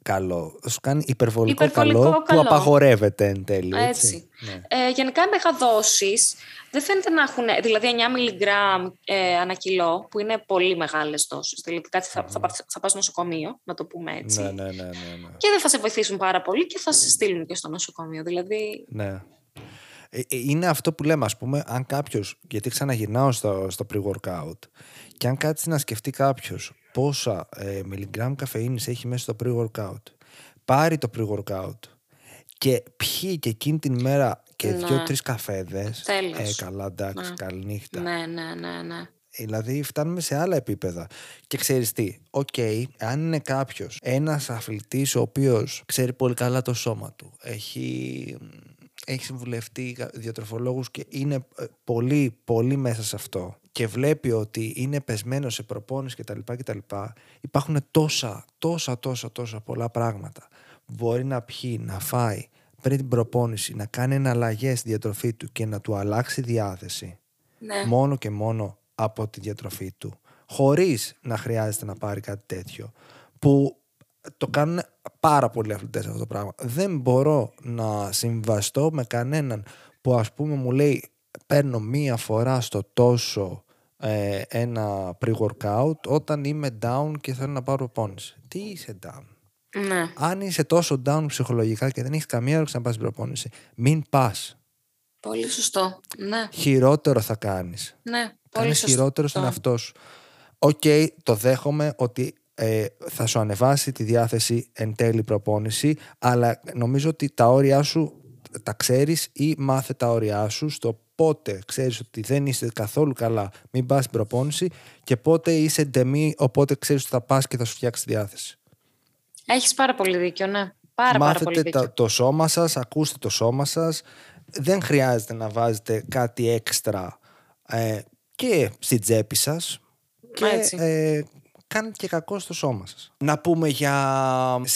καλό. Να σου κάνει υπερβολικό, Υπερβολικό καλό, καλό. που απαγορεύεται εν τέλει. Έτσι. Έτσι. Ναι. Ε, γενικά οι μεγαδόσεις δεν φαίνεται να έχουν, δηλαδή 9 μιλιγκράμμ ε, ανά κιλό, που είναι πολύ μεγάλες δόσεις. Δηλαδή κάτι θα, θα, πας- θα πας νοσοκομείο, να το πούμε έτσι. Ναι, ναι, ναι, ναι, ναι. Και δεν θα σε βοηθήσουν πάρα πολύ και θα σε στείλουν και στο νοσοκομείο. Δηλαδή, ναι. Ε, ε, είναι αυτό που λέμε, ας πούμε, αν κάποιος, γιατί ξαναγυρνάω στο, στο pre-workout, και αν κάτσεις να σκεφτεί κάποιος πόσα ε, μιλιγκράμ καφεΐνης έχει μέσα στο pre-workout, πάρει το pre-workout και πιει και εκείνη την μέρα και Ναι. δύο-τρεις καφέδες. Τέλος. Ε, καλά, εντάξει, Ναι. καληνύχτα. Ναι, ναι, ναι, ναι. Δηλαδή φτάνουμε σε άλλα επίπεδα. Και ξέρεις τι, οκ, αν είναι κάποιος, ένας αθλητής ο οποίος ξέρει πολύ καλά το σώμα του, έχει, έχει συμβουλευτεί διατροφολόγους και είναι ε, πολύ, πολύ μέσα σε αυτό και βλέπει ότι είναι πεσμένος σε προπόνηση κτλ. κτλ. Υπάρχουν τόσα, τόσα, τόσα, τόσα πολλά πράγματα. Μπορεί να πιει, να φάει πριν την προπόνηση, να κάνει εναλλαγές στη διατροφή του και να του αλλάξει διάθεση ναι. μόνο και μόνο από τη διατροφή του χωρίς να χρειάζεται να πάρει κάτι τέτοιο που το κάνουν πάρα πολλοί αθλητές αυτό το πράγμα δεν μπορώ να συμβαστώ με κανέναν που ας πούμε μου λέει παίρνω μία φορά στο τόσο ε, ένα pre-workout όταν είμαι down και θέλω να πάρω προπόνηση τι είσαι down; Ναι. αν είσαι τόσο down ψυχολογικά και δεν έχεις καμία όρεξη να πας στην προπόνηση μην πας Πολύ σωστό. Ναι, χειρότερο θα κάνεις ναι. θα Πολύ είναι σωστό. χειρότερο στον εαυτό σου. Οκ, το δέχομαι ότι ε, θα σου ανεβάσει τη διάθεση εν τέλει προπόνηση, αλλά νομίζω ότι τα όρια σου τα ξέρεις ή μάθε τα όρια σου στο πότε ξέρεις ότι δεν είσαι καθόλου καλά, μην πας στην προπόνηση και πότε είσαι demi, οπότε ξέρεις ότι θα πας και θα σου φτιάξει τη διάθεση. Έχεις πάρα πολύ δίκιο, ναι. Πάρα, πάρα πολύ Μάθετε δίκιο. τα- το σώμα σας, ακούστε το σώμα σας. Δεν χρειάζεται να βάζετε κάτι έξτρα ε, και στην τσέπη σας και Έτσι. ε, κάνετε και κακό στο σώμα σας. Να πούμε για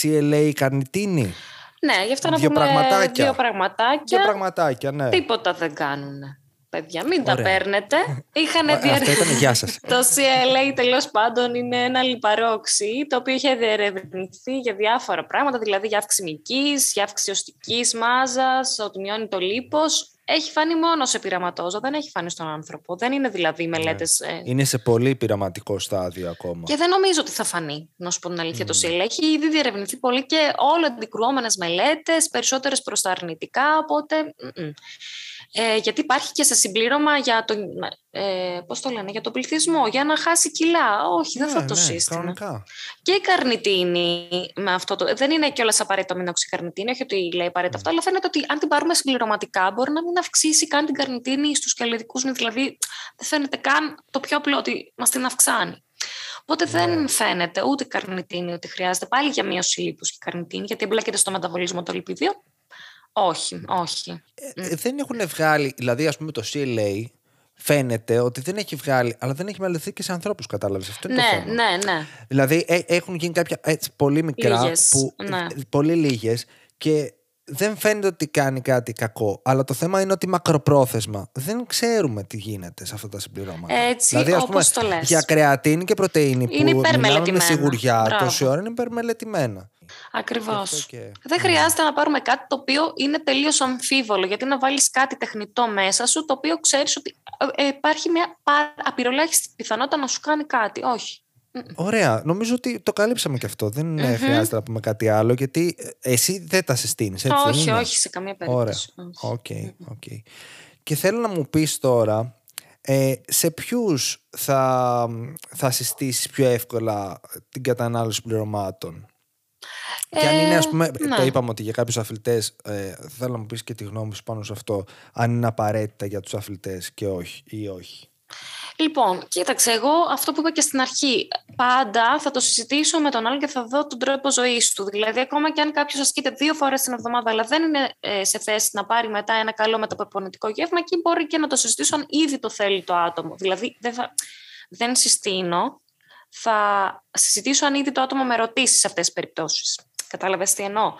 CLA καρνιτίνη; Ναι, γι' αυτό να Δύο πούμε πραγματάκια. δύο πραγματάκια. Και πραγματάκια, ναι. Τίποτα δεν κάνουν. Παιδιά, μην τα Ωραία. παίρνετε. Είχαν Ε, Αυτό ήταν γεια σας. Το CLA τέλος πάντων είναι ένα λιπαρό οξύ το οποίο είχε διερευνηθεί για διάφορα πράγματα, δηλαδή για αύξηση μυϊκής, για αύξηση οστικής μάζας, ότι μειώνει το λίπος. Έχει φανεί μόνο σε πειραματόζω, δεν έχει φανεί στον άνθρωπο. Δεν είναι δηλαδή μελέτες... ε, Είναι σε πολύ πειραματικό στάδιο ακόμα. Και δεν νομίζω ότι θα φανεί, να σου πω την αλήθεια, το CLA. Έχει ήδη διερευνηθεί πολύ και όλο αντικρουόμενες μελέτες, περισσότερες προς τα αρνητικά. Οπότε. μ-μ. Ε, γιατί υπάρχει και σε συμπλήρωμα για τον. Ε, πώς το λένε, για τον πληθυσμό, για να χάσει κιλά. Όχι, δεν Ναι, θα το ναι, σύστημα. κανονικά. Και η καρνιτίνη με αυτό το. Δεν είναι κιόλας απαραίτητο να μην αυξήσει η καρνιτίνη, όχι ότι λέει απαραίτητα αυτό, αλλά φαίνεται ότι αν την πάρουμε συμπληρωματικά μπορεί να μην αυξήσει καν την καρνιτίνη στους καλλιτικού. Δηλαδή δεν φαίνεται καν το πιο απλό ότι μας την αυξάνει. Οπότε Ναι. δεν φαίνεται ούτε η καρνιτίνη ότι χρειάζεται πάλι για μείωση λίπους και καρνιτίνη, γιατί εμπλέκεται στο μεταβολισμό των λιπιδίων. Όχι, όχι. Ε, δεν έχουν βγάλει, δηλαδή ας πούμε το CLA φαίνεται ότι δεν έχει βγάλει, αλλά δεν έχει μελετηθεί και σε ανθρώπους, κατάλαβες. Αυτό είναι το Ναι, θέμα. ναι, ναι. Δηλαδή ε, έχουν γίνει κάποια έτσι, πολύ μικρά, Λίγες, που, ναι. ε, πολύ λίγες και δεν φαίνεται ότι κάνει κάτι κακό. Αλλά το θέμα είναι ότι μακροπρόθεσμα δεν ξέρουμε τι γίνεται σε αυτά τα συμπληρώματα. Έτσι, δηλαδή, ας όπως πούμε, το λες. Για κρεατίνη και πρωτεΐνη Είναι που μιλάμε με υπερμελετημένα. σιγουριά Μπράβο. τόση ώρα είναι υπερμελετημένα. Ακριβώς. Γι' αυτό και- Δεν χρειάζεται να πάρουμε κάτι το οποίο είναι τελείως αμφίβολο. Γιατί να βάλεις κάτι τεχνητό μέσα σου, το οποίο ξέρεις ότι ε, ε, υπάρχει μια πα- απειροελάχιστη πιθανότητα να σου κάνει κάτι. Όχι. Ωραία. Νομίζω ότι το καλύψαμε και αυτό. Δεν ε, χρειάζεται να πούμε κάτι άλλο, γιατί ε, εσύ δεν τα συστήνεις. Έτσι δεν όχι, είναι; όχι, σε καμία Ωραία. περίπτωση. Όχι. Οκ, οκ. Και θέλω να μου πεις τώρα, ε, σε ποιους θα, θα συστήσεις πιο εύκολα την κατανάλωση πληρωμάτων; Και αν Ε, είναι, ας πούμε, ναι. το είπαμε ότι για κάποιους αθλητές, ε, θέλω να μου πεις και τη γνώμη σου πάνω σε αυτό, αν είναι απαραίτητα για τους αθλητές και όχι ή όχι. Λοιπόν, κοίταξε, εγώ αυτό που είπα και στην αρχή, πάντα θα το συζητήσω με τον άλλον και θα δω τον τρόπο ζωής του. Δηλαδή, ακόμα και αν κάποιος ασκείται δύο φορές την εβδομάδα, αλλά δεν είναι ε, σε θέση να πάρει μετά ένα καλό μεταπροπονητικό γεύμα, εκεί μπορεί και να το συζητήσω αν ήδη το θέλει το άτομο. Δηλαδή, δεν, θα, δεν συστήνω. Θα συζητήσω αν ήδη το άτομο με ρωτήσεις σε αυτές τις περιπτώσεις. Κατάλαβες τι εννοώ;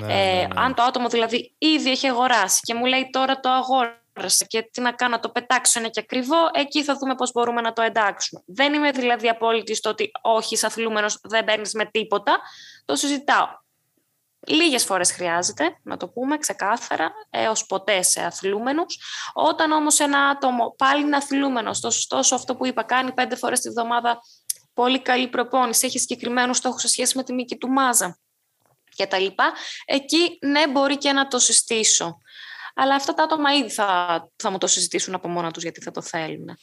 Ναι, ε, ναι, ναι. Αν το άτομο δηλαδή ήδη έχει αγοράσει και μου λέει τώρα το αγόρασα και τι να κάνω, να το πετάξω είναι και ακριβό, εκεί θα δούμε πώς μπορούμε να το εντάξουμε. Δεν είμαι δηλαδή απόλυτη στο ότι όχι, είσαι αθλούμενος, δεν παίρνεις με τίποτα. Το συζητάω. Λίγες φορές χρειάζεται, να το πούμε ξεκάθαρα, έως ποτέ σε αθλούμενους. Όταν όμως ένα άτομο πάλι είναι αθλούμενος, τόσο αυτό που είπα, κάνει πέντε φορές τη βδομάδα πολύ καλή προπόνηση, έχει συγκεκριμένους στόχους σε σχέση με τη μήκη του μάζα και τα λοιπά, εκεί ναι μπορεί και να το συστήσω. Αλλά αυτά τα άτομα ήδη θα, θα μου το συζητήσουν από μόνα τους γιατί θα το θέλουν.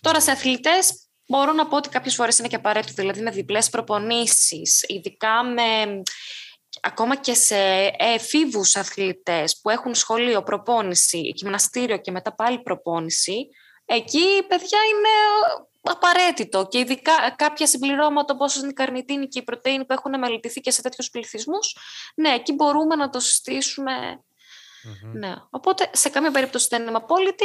Τώρα σε αθλητές μπορώ να πω ότι κάποιες φορές είναι και απαραίτητο, δηλαδή με διπλές προπονήσεις, ειδικά με ακόμα και σε εφήβους αθλητές που έχουν σχολείο, προπόνηση, γυμναστήριο και μετά πάλι προπόνηση, εκεί παιδιά είναι απαραίτητο και ειδικά κάποια συμπληρώματα όπως είναι η καρνιτίνη και η πρωτεΐνη που έχουν μελετηθεί και σε τέτοιους πληθυσμούς, ναι, εκεί μπορούμε να το συστησουμε Ναι. Οπότε σε καμία περίπτωση δεν είμαι απόλυτη,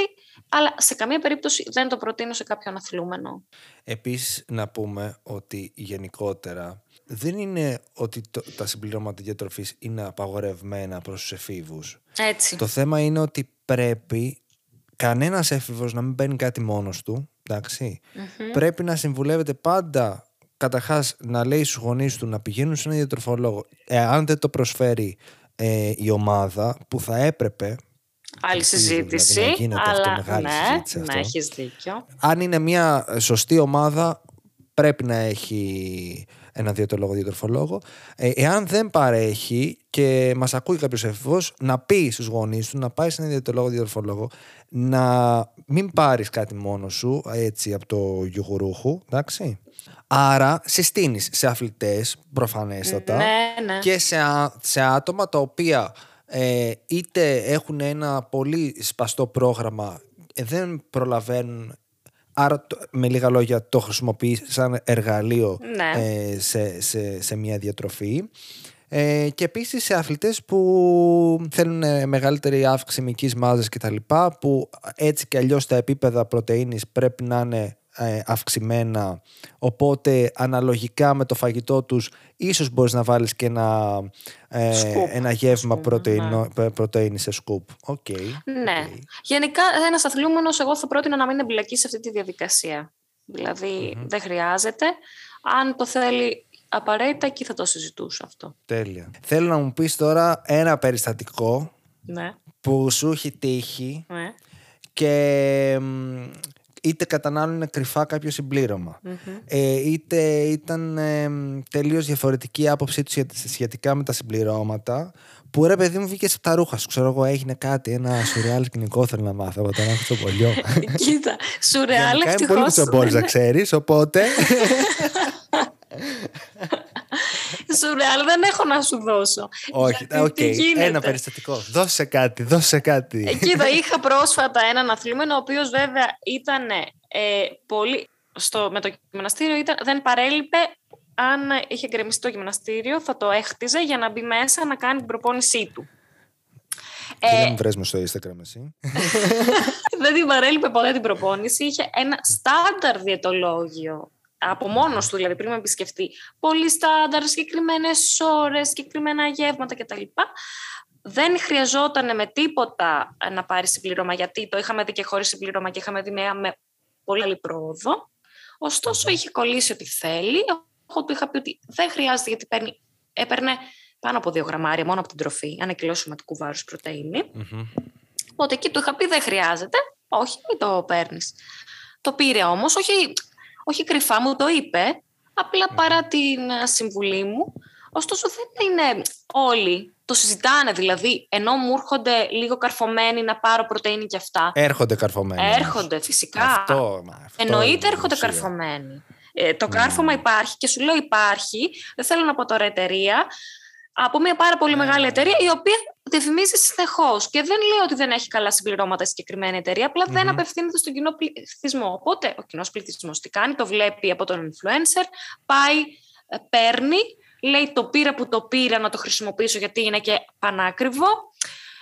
αλλά σε καμία περίπτωση δεν το προτείνω σε κάποιον αθλούμενο. Επίσης να πούμε ότι γενικότερα δεν είναι ότι τα συμπληρώματα διατροφής είναι απαγορευμένα προς τους εφήβους. Έτσι. Το θέμα είναι ότι πρέπει κανένας έφηβος να μην παίρνει κάτι μόνος του, ενταξει Πρέπει να συμβουλεύεται πάντα καταρχάς να λέει στους γονείς του να πηγαίνουν σε ένα διατροφολόγο. Εάν δεν το προσφέρει ε, η ομάδα που θα έπρεπε Άλλη συζήτηση. Δηλαδή, να γίνεται αλλά... αυτό, μεγάλη ναι, συζήτηση ναι, αυτό. έχεις δίκιο. Αν είναι μια σωστή ομάδα πρέπει να έχει ένα διαιτολόγο, διατροφολόγο. Ε, εάν δεν παρέχει και μας ακούει κάποιος έφηβο, να πει στους γονείς του να πάει σε ένα διαιτολόγο, διατροφολόγο, να μην πάρεις κάτι μόνος σου έτσι από το γιουγουρούχου, εντάξει. Άρα συστήνεις σε αθλητές προφανέστατα Ναι, ναι. και σε, α- σε άτομα τα οποία ε, είτε έχουν ένα πολύ σπαστό πρόγραμμα, ε, δεν προλαβαίνουν, άρα το- με λίγα λόγια το χρησιμοποιείς σαν εργαλείο Ναι. ε, σε, σε, σε μια διατροφή. Ε, και επίσης σε αθλητές που θέλουν ε, μεγαλύτερη αύξηση μυϊκής μάζας κτλ. που έτσι και αλλιώς τα επίπεδα πρωτεΐνης πρέπει να είναι ε, αυξημένα οπότε αναλογικά με το φαγητό τους ίσως μπορείς να βάλεις και ένα, ε, Σκουπ, ένα γεύμα ας πούμε, πρωτεϊνο, πρωτεΐνη σε scoop. Οκ. Ναι. οκ. Γενικά, ένας αθλούμενος, εγώ θα πρότεινα να μην εμπλακεί σε αυτή τη διαδικασία. Δηλαδή, δεν χρειάζεται. Αν το θέλει απαραίτητα, εκεί θα το συζητούσα αυτό. Τέλεια. Θέλω να μου πεις τώρα ένα περιστατικό Ναι. που σου έχει τύχει ναι. και μ, είτε κατανάλωνε κρυφά κάποιο συμπλήρωμα. Ε, είτε ήταν ε, μ, τελείως διαφορετική άποψή τους σχετικά- σχετικά με τα συμπληρώματα που ρε παιδί μου βγήκε από τα ρούχα σου. Ξέρω εγώ έγινε κάτι, ένα σουρεάλ σκηνικό θέλω να μάθω από τον άνθρωπο κουτσομπολιό. Κοίτα, σουρεάλ Γενικά είμαι πολύ ευτυχώς. κουτσομπόλης να ξέρεις, οπότε... Σουρεάλ δεν έχω να σου δώσω. Όχι, Γιατί οκ, τι γίνεται; ένα περιστατικό. Δώσε κάτι, δώσε κάτι. Ε, Κοίτα, είχα πρόσφατα έναν αθλούμενο, ο οποίος βέβαια ήταν ε, πολύ... Στο, με το γυμναστήριο ήταν, δεν παρέλειπε αν είχε γκρεμιστεί το γυμναστήριο, θα το έχτιζε για να μπει μέσα να κάνει την προπόνησή του. Τι Ε, δεν μου βρες μου στο Instagram εσύ. δεν την παρέλειπε ποτέ την προπόνηση. Είχε ένα στάνταρ διαιτολόγιο. Από μόνος του, δηλαδή, πριν με επισκεφτεί. Πολύ στάνταρ, συγκεκριμένες ώρες, συγκεκριμένα γεύματα κτλ. Δεν χρειαζόταν με τίποτα να πάρει συμπλήρωμα, γιατί το είχαμε δει και χωρίς συμπλήρωμα και είχαμε δει με, με πολύ καλή πρόοδο. Ωστόσο, είχε κολλήσει ότι θέλει. Εγώ του είχα πει ότι δεν χρειάζεται, γιατί παίρνει, έπαιρνε πάνω από δύο γραμμάρια μόνο από την τροφή, ένα κιλό σωματικού βάρου πρωτενη. Μμμ. Οπότε εκεί του είχα πει δεν χρειάζεται. Όχι, μην το παίρνεις. Το πήρε όμως, όχι, όχι κρυφά μου το είπε, απλά παρά την ε, συμβουλή μου. Ωστόσο δεν είναι όλοι. Το συζητάνε δηλαδή, ενώ μου έρχονται λίγο καρφωμένοι να πάρω πρωτεΐνη και αυτά. Έρχονται καρφωμένοι. έρχονται φυσικά. Αυτό, μα, αυτό Εννοείται είναι η έρχονται ουσία. καρφωμένοι. Ε, το κάρφωμα υπάρχει και σου λέω υπάρχει. Δεν θέλω να πω τώρα εταιρεία. Από μια πάρα πολύ Ναι, μεγάλη ναι. εταιρεία η οποία διαφημίζει συνεχώς. Και δεν λέω ότι δεν έχει καλά συμπληρώματα η συγκεκριμένη εταιρεία, απλά δεν απευθύνεται στον κοινό πληθυσμό. Οπότε ο κοινός πληθυσμός τι κάνει, το βλέπει από τον influencer, πάει, ε, παίρνει, λέει το πήρα που το πήρα να το χρησιμοποιήσω γιατί είναι και πανάκριβο.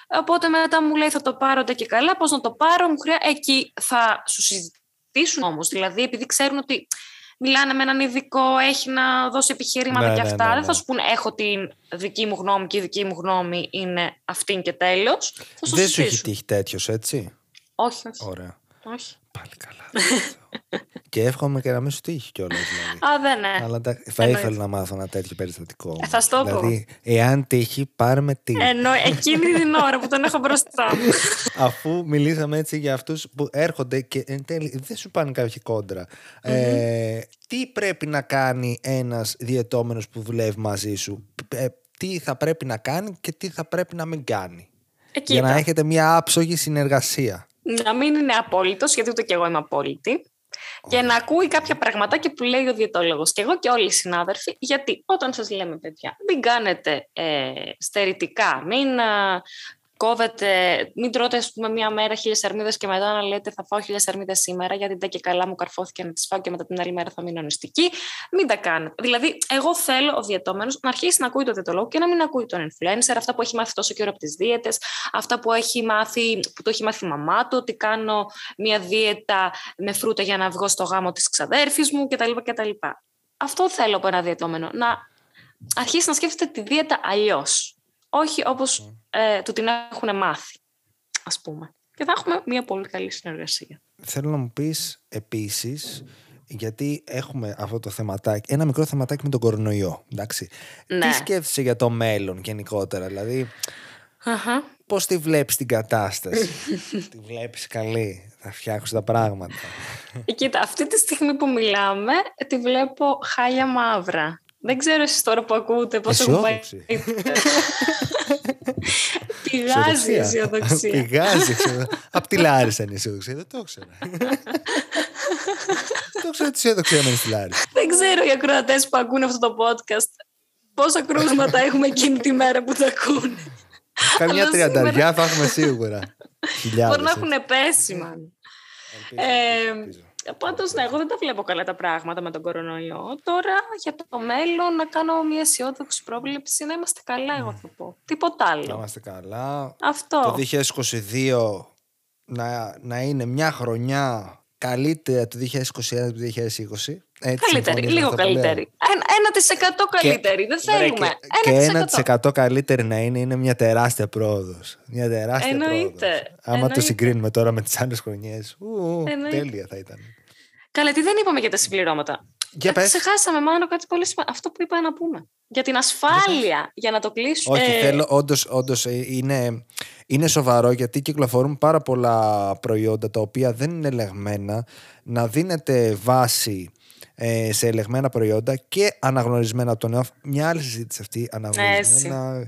Οπότε μετά μου λέει θα το πάρω ντε και καλά, πώς να το πάρω, μου χρειά... εκεί θα σου συζητήσουν όμως, δηλαδή επειδή ξέρουν ότι μιλάνε με έναν ειδικό, έχει να δώσει επιχειρήματα Ναι, και ναι, αυτά, ναι, δεν ναι. θα σου πούνε έχω την δική μου γνώμη και η δική μου γνώμη είναι αυτή και τέλος. Θα σου Δεν σου έχει συζητήσουν. τύχει τέτοιος, έτσι; Όχι, όχι. Ωραία. όχι. Πάλι καλά. και εύχομαι και να μην σου τύχει κιόλας. Δηλαδή. Α, δεν ναι. Αλλά τα- θα Εννοείται. ήθελα να μάθω ένα τέτοιο περιστατικό. Ε, θα στο πω. Δηλαδή, εάν τύχει, πάρε με τι. Ενώ εκείνη την ώρα που τον έχω μπροστά μου. Αφού μιλήσαμε έτσι για αυτούς που έρχονται και εν τέλει δεν σου πάνε κάποιοι κόντρα. Ε, τι πρέπει να κάνει ένας διαιτώμενος που δουλεύει μαζί σου, Ε, τι θα πρέπει να κάνει και τι θα πρέπει να μην κάνει; Ε, για να κοίτα. έχετε μια άψογη συνεργασία. Να μην είναι απόλυτος, γιατί ούτε κι εγώ είμαι απόλυτη. Και να ακούει κάποια πραγματάκια που λέει ο διαιτόλογο. Και εγώ και όλοι οι συνάδελφοι, γιατί όταν σας λέμε, παιδιά, μην κάνετε ε, στερητικά, μην α, κόβετε, μην τρώτε, ας πούμε, μία μέρα χίλιες αρμίδε και μετά να λέτε θα φάω χίλιες αρμίδε σήμερα, γιατί δεν και καλά μου καρφώθηκε να τις φάω και μετά την άλλη μέρα θα μείνω νηστική. Μην τα κάνετε. Δηλαδή, εγώ θέλω ο διαιτώμενος να αρχίσει να ακούει το διαιτολόγο και να μην ακούει τον influencer, αυτά που έχει μάθει τόσο καιρό από τις δίαιτες, αυτά που, έχει μάθει, που το έχει μάθει η μαμά του, ότι κάνω μία δίαιτα με φρούτα για να βγω στο γάμο της ξαδέρφης μου κτλ. κτλ. Αυτό θέλω από ένα διαιτώμενο. Να αρχίσει να σκέφτεται τη δίαιτα αλλιώς. Όχι όπως ε, του την έχουν μάθει, ας πούμε. Και θα έχουμε μία πολύ καλή συνεργασία. Θέλω να μου πεις επίσης, γιατί έχουμε αυτό το θεματάκι, ένα μικρό θεματάκι με τον κορονοϊό, εντάξει. Ναι. Τι σκέφτεσαι για το μέλλον γενικότερα, δηλαδή Αχα. πώς τη βλέπεις την κατάσταση; τη βλέπεις καλή, θα φτιάξεις τα πράγματα. Ε, Κοίτα, αυτή τη στιγμή που μιλάμε, τη βλέπω χάλια μαύρα. Δεν ξέρω εσείς τώρα που ακούτε πώς έχουν πάει. Αισιόδοξη. Πηγάζει η αισιοδοξία. Πηγάζει. Απ' τη Λάρισα είναι η αισιοδοξία. Δεν το ήξερα. Δεν το ήξερα ότι η αισιοδοξία μένει στη Λάρισα. Δεν ξέρω οι ακροατές που ακούν αυτό το podcast πόσα κρούσματα έχουμε εκείνη τη μέρα που τα ακούνε. Καμιά Αλλά τριανταριά θα έχουμε σίγουρα. Χιλιάδες. Μπορεί να έχουν πέσει, μάλλον. Ελπίζω, Ε, ελπίζω. Πάντως, ναι, εγώ δεν τα βλέπω καλά τα πράγματα με τον κορονοϊό. Τώρα για το μέλλον να κάνω μια αισιόδοξη πρόβλεψη να είμαστε καλά, εγώ θα πω. Τίποτα Να άλλο. είμαστε καλά. Αυτό. Το 2022 να, να είναι μια χρονιά καλύτερα του 2021 από το 2020. Έτσι, Καλύτερη, συμφωνείς με λίγο αυτό που λέω; καλύτερη. Ένα, 1% καλύτερη, δεν Βρε, θέλουμε. Και, 1%. και 1% καλύτερη να είναι, είναι μια τεράστια πρόοδος. Μια τεράστια Εννοείται, πρόοδος. Άμα εννοείται. το συγκρίνουμε τώρα με τις άλλες χρονιές. Εννοείται. Τέλεια θα ήταν. Καλά, τι δεν είπαμε για τα συμπληρώματα. Για Ε, πες. Ξεχάσαμε μάλλον κάτι πολύ σημαντικό. Αυτό που είπα να πούμε. Για την ασφάλεια, για να το κλείσουμε. Όχι, Ε, θέλω, όντως, όντως ε, είναι, είναι σοβαρό γιατί κυκλοφορούν πάρα πολλά προϊόντα τα οποία δεν είναι ελεγμένα να δίνεται βάση ε, σε ελεγμένα προϊόντα και αναγνωρισμένα από τον ΕΟΦ. Μια άλλη συζήτηση αυτή, αναγνωρισμένα.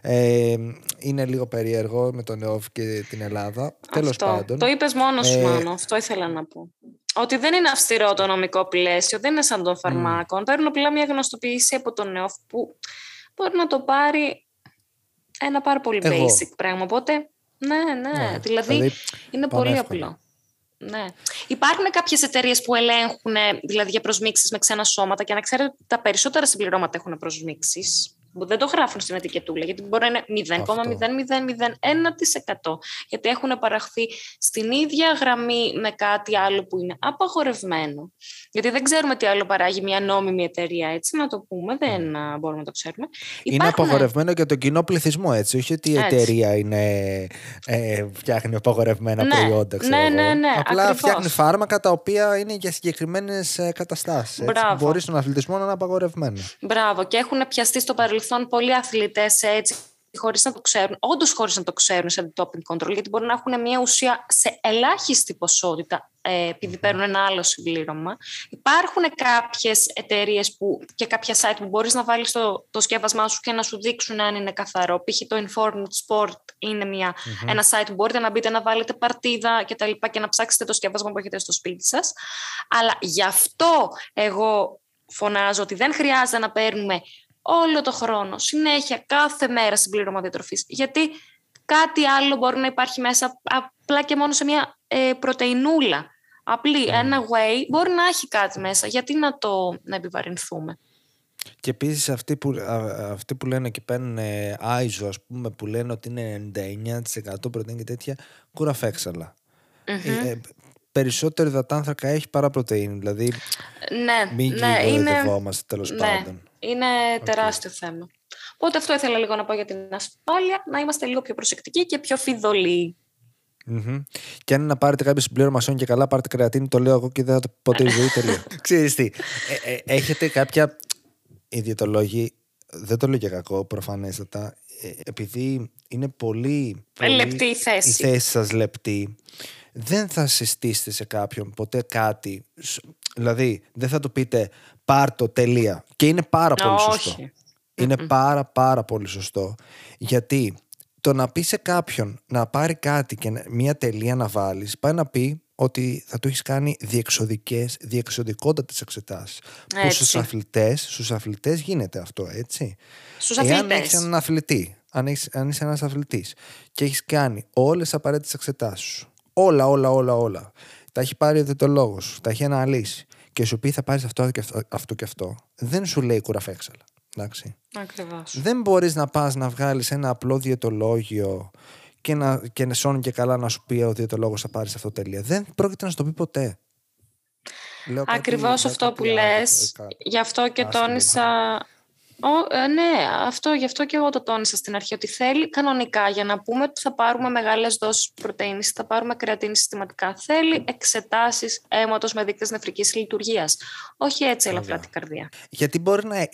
Ε, είναι λίγο περίεργο με τον ΕΟΦ και την Ελλάδα. Τέλος αυτό. πάντων. Το είπες μόνος σου, Ε, Μάνο. Αυτό ήθελα να πω. Ότι δεν είναι αυστηρό το νομικό πλαίσιο, δεν είναι σαν των φαρμάκων. Παίρνουν απλά μια γνωστοποίηση από τον ΕΟΦ που μπορεί να το πάρει ένα πάρα πολύ Εγώ. basic πράγμα. Οπότε, ναι, ναι. Ναι, δηλαδή, δηλαδή, είναι πάμε πολύ εύκολα. απλό. Ναι. Υπάρχουν κάποιες εταιρείες που ελέγχουν δηλαδή για προσμίξεις με ξένα σώματα και να ξέρετε ότι τα περισσότερα συμπληρώματα έχουν προσμίξεις που δεν το γράφουν στην ετικετούλα γιατί μπορεί να είναι 0,0001% γιατί έχουν παραχθεί στην ίδια γραμμή με κάτι άλλο που είναι απαγορευμένο. Γιατί δεν ξέρουμε τι άλλο παράγει μια νόμιμη εταιρεία, έτσι να το πούμε, δεν α, μπορούμε να το ξέρουμε. Είναι Υπάρχουν- απαγορευμένο για τον κοινό πληθυσμό, έτσι. Όχι ότι η Έτσι. εταιρεία είναι, ε, φτιάχνει απαγορευμένα Ναι, προϊόντα, ξέρω ναι, εγώ. ναι, ναι, Απλά ακριβώς. φτιάχνει φάρμακα τα οποία είναι για συγκεκριμένες καταστάσεις. Μπράβο. Μπορείς στον αθλητισμό να είναι απαγορευμένο. Μπράβο. Και έχουν πιαστεί στο παρελθόν πολλοί αθλητές έτσι, χωρίς να το ξέρουν, όντως χωρίς να το ξέρουν σε doping control, γιατί μπορεί να έχουν μια ουσία σε ελάχιστη ποσότητα ε, επειδή παίρνουν ένα άλλο συμπλήρωμα. Υπάρχουν κάποιες εταιρείες και κάποια site που μπορείς να βάλεις το, το σκεύασμά σου και να σου δείξουν αν είναι καθαρό. Π.χ. το Informed Sport είναι μια, ένα site που μπορείτε να μπείτε να βάλετε παρτίδα και τα λοιπά και να ψάξετε το σκεύασμα που έχετε στο σπίτι σας. Αλλά γι' αυτό εγώ φωνάζω ότι δεν χρειάζεται να παίρνουμε όλο το χρόνο, συνέχεια, κάθε μέρα συμπλήρωμα διατροφής. Γιατί κάτι άλλο μπορεί να υπάρχει μέσα απλά και μόνο σε μια ε, πρωτεϊνούλα. Απλή, ένα whey μπορεί να έχει κάτι μέσα. Γιατί να το να επιβαρυνθούμε; Και επίσης αυτοί που, α- αυτοί που λένε και παίρνουν ε, άιζο, ας πούμε, που λένε ότι είναι 99% πρωτεΐνη και τέτοια, κουραφέξαλα. Ε, ε, περισσότερο υδατάνθρακα έχει παρά πρωτεΐνη. Δηλαδή, Ναι, μην ναι, είναι, γλυκοδευόμαστε τέλος ναι, πάντων. είναι τεράστιο θέμα. Οπότε αυτό ήθελα λίγο να πω για την ασφάλεια, να είμαστε λίγο πιο προσεκτικοί και πιο φιδωλοί. Μμμ. Και αν είναι να πάρετε κάποιο συμπλήρωμα σόν και καλά, πάρετε κρεατίνη, το λέω εγώ και δεν θα το πω ποτέ η ζωή. Τελεία. Ξέρεις τι, ε, ε, έχετε κάποια. Οι διαιτολόγοι, δεν το λέω για κακό προφανέστατα, ε, επειδή είναι πολύ. πολύ Λεπτή η θέση. Η θέση σας λεπτή. Δεν θα συστήσετε σε κάποιον ποτέ κάτι. σ- Δηλαδή, δεν θα του πείτε πάρτο τελεία. Και είναι πάρα πολύ σωστό. Όχι. Είναι πάρα πάρα πολύ σωστό. Γιατί το να πει σε κάποιον να πάρει κάτι και μία τελεία να βάλεις, πάει να πει ότι θα του έχεις κάνει διεξοδικές, διεξοδικότατες εξετάσεις. Που στους αθλητές στους αθλητές γίνεται αυτό, έτσι. Στους αθλητές. Εάν έχεις έναν αθλητή, αν, έχεις, αν είσαι ένας αθλητής και έχεις κάνει όλες τις απαραίτητες εξετάσεις σου, όλα, όλα, όλα, όλα, τα έχει πάρει ο διαιτολόγος, τα έχει αναλύσει και σου πει θα πάρεις αυτό και αυτό, αυτό και αυτό, δεν σου λέει κουραφέξαλα. Εντάξει. Ακριβώς. Δεν μπορείς να πας να βγάλεις ένα απλό διαιτολόγιο και να και σώνει και καλά να σου πει ο διαιτολόγος θα πάρεις αυτό τελεία. Δεν πρόκειται να σου το πει ποτέ. Ακριβώς αυτό που λες. Γι' αυτό και τόνισα. Ο, ε, ναι, αυτό, γι' αυτό και εγώ το τόνισα στην αρχή, ότι θέλει κανονικά για να πούμε ότι θα πάρουμε μεγάλες δόσεις πρωτεΐνης, θα πάρουμε κρεατίνη συστηματικά. Θέλει εξετάσεις αίματος με δείκτες νεφρικής λειτουργίας. Όχι έτσι ελαφρά την καρδία. Γιατί μπορεί να,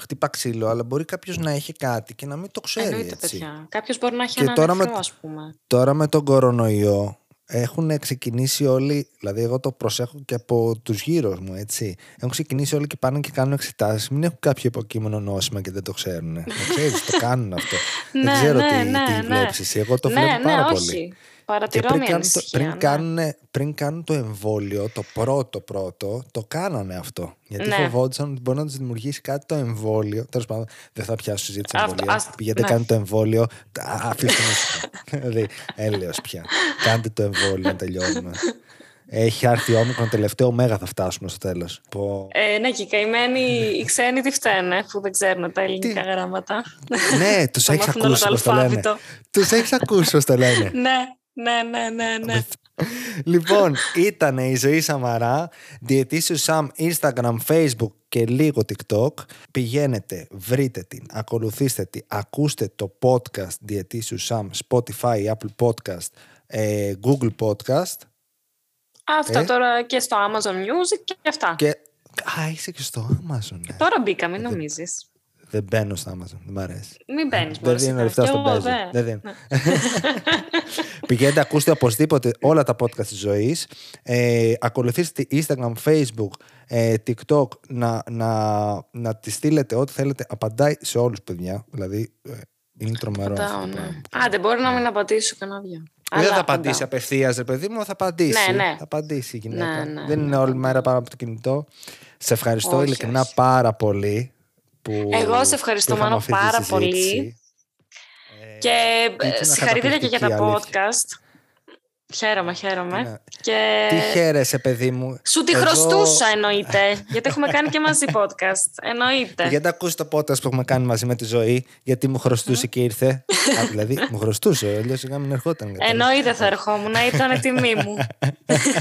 χτυπά ξύλο, αλλά μπορεί κάποιος να έχει κάτι και να μην το ξέρει. Εννοείται, έτσι. παιδιά. Κάποιος μπορεί να έχει και ένα τώρα νεφρό, με, πούμε. Τώρα με τον κορονοϊό έχουν ξεκινήσει όλοι, δηλαδή εγώ το προσέχω και από τους γύρω μου, έτσι. Έχουν ξεκινήσει όλοι και πάνε και κάνουν εξετάσεις. Μην έχουν κάποιο υποκείμενο νόσημα και δεν το ξέρουν. το ξέρεις, το κάνουν αυτό. δεν ναι, ξέρω ναι, τι, ναι, τι βλέπεις. Εγώ το βλέπω πάρα πολύ. Παρατηρώ πριν, μια κάνουν το, πριν, ναι. κάνουν, πριν κάνουν το εμβόλιο, το πρώτο πρώτο, το κάνανε αυτό. Γιατί Ναι. φοβόντουσαν ότι μπορεί να τους δημιουργήσει κάτι το εμβόλιο. Τέλος πάντων, δεν θα πιάσω συζήτηση Αυτό, εμβολία. ας- Πηγαίνετε, ναι. κάνετε το εμβόλιο. Α, Αφήστε με. δηλαδή, έλεος πια. Κάντε το εμβόλιο να τελειώνουμε. Έχει έρθει όμικρον τελευταίο μέγα θα φτάσουμε στο τέλος. Ε, ναι, και οι καημένοι οι ξένοι τι φταίνε που δεν ξέρουν τα ελληνικά γράμματα. ναι, τους Θα έχεις μάθουν όλο ακούσει το πώ το λένε. αλφάβητο. Τους έχεις ακούσει πώ το λένε. ναι, ναι, ναι, ναι, ναι. λοιπόν, ήταν η ζωή Σαμαρά, διαιτήσιος Σαμ, Instagram, Facebook και λίγο TikTok. Πηγαίνετε, βρείτε την, ακολουθήστε την, ακούστε το podcast διαιτήσιου Σαμ, Spotify, Apple Podcast, ε, Google Podcast Αυτά Ε. τώρα και στο Amazon Music και αυτά. και... Α, είσαι και στο Amazon, ναι. Τώρα μπήκα, μην νομίζεις. Δεν μπαίνω στο Amazon, δεν μ' αρέσει. Μην μπαίνεις Δεν μόνο. δίνω λεφτά στον παίζο. Δεν δίνω. Πηγαίνετε, ακούστε οπωσδήποτε όλα τα podcast της ζωής. Ε, ακολουθήστε Instagram, Facebook, ε, TikTok να, να, να τη στείλετε ό,τι θέλετε. Απαντάει σε όλους παιδιά. Δηλαδή, ε, είναι τρομερό. αυτό το πράγμα. Άντε, μπορεί να μην απαντήσω κανένα δυο. Δεν Αλλά θα απαντήσει απαντάω. απευθείας, ρε παιδί μου, θα απαντήσει. Ναι, ναι. Θα απαντήσει η γυναίκα. Ναι, ναι, Δεν είναι όλη μέρα πάνω από το κινητό. Σε ευχαριστώ Όχι, ειλικρινά όχι. πάρα πολύ. Που Εγώ σε ευχαριστώ, που είχαμε Μάνο, αυτή τη πάρα συζήτηση. πολύ. Ε, Και ε, ήταν συγχαρητήρια και για τα καταπληκτική, αλήθεια. podcast. Χαίρομαι, χαίρομαι. Ναι. Και... Τι χαίρεσαι, παιδί μου. Σου τη Εγώ- χρωστούσα εννοείται, γιατί έχουμε κάνει και μαζί podcast. Εννοείται. Γιατί ακούσεις το podcast που έχουμε κάνει μαζί με τη ζωή, γιατί μου χρωστούσε και ήρθε. Α, δηλαδή, μου χρωστούσε, αλλιώ σιγά μην ερχόταν. κατάλαβες. Εννοείται θα ερχόμουν, ήταν τιμή μου.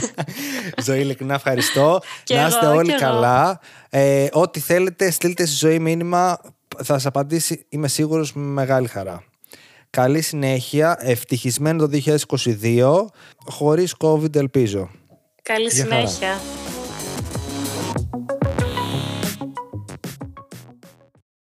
ζωή, ειλικρινά ευχαριστώ. Και να είστε εγώ, όλοι και εγώ. καλά. Ε, ό,τι θέλετε, στείλτε στη ζωή μήνυμα. Θα σας απαντήσει, είμαι σίγουρος, με μεγάλη χαρά. Καλή συνέχεια, ευτυχισμένο το 2022, χωρίς COVID ελπίζω. Καλή Γεια χαρά. συνέχεια.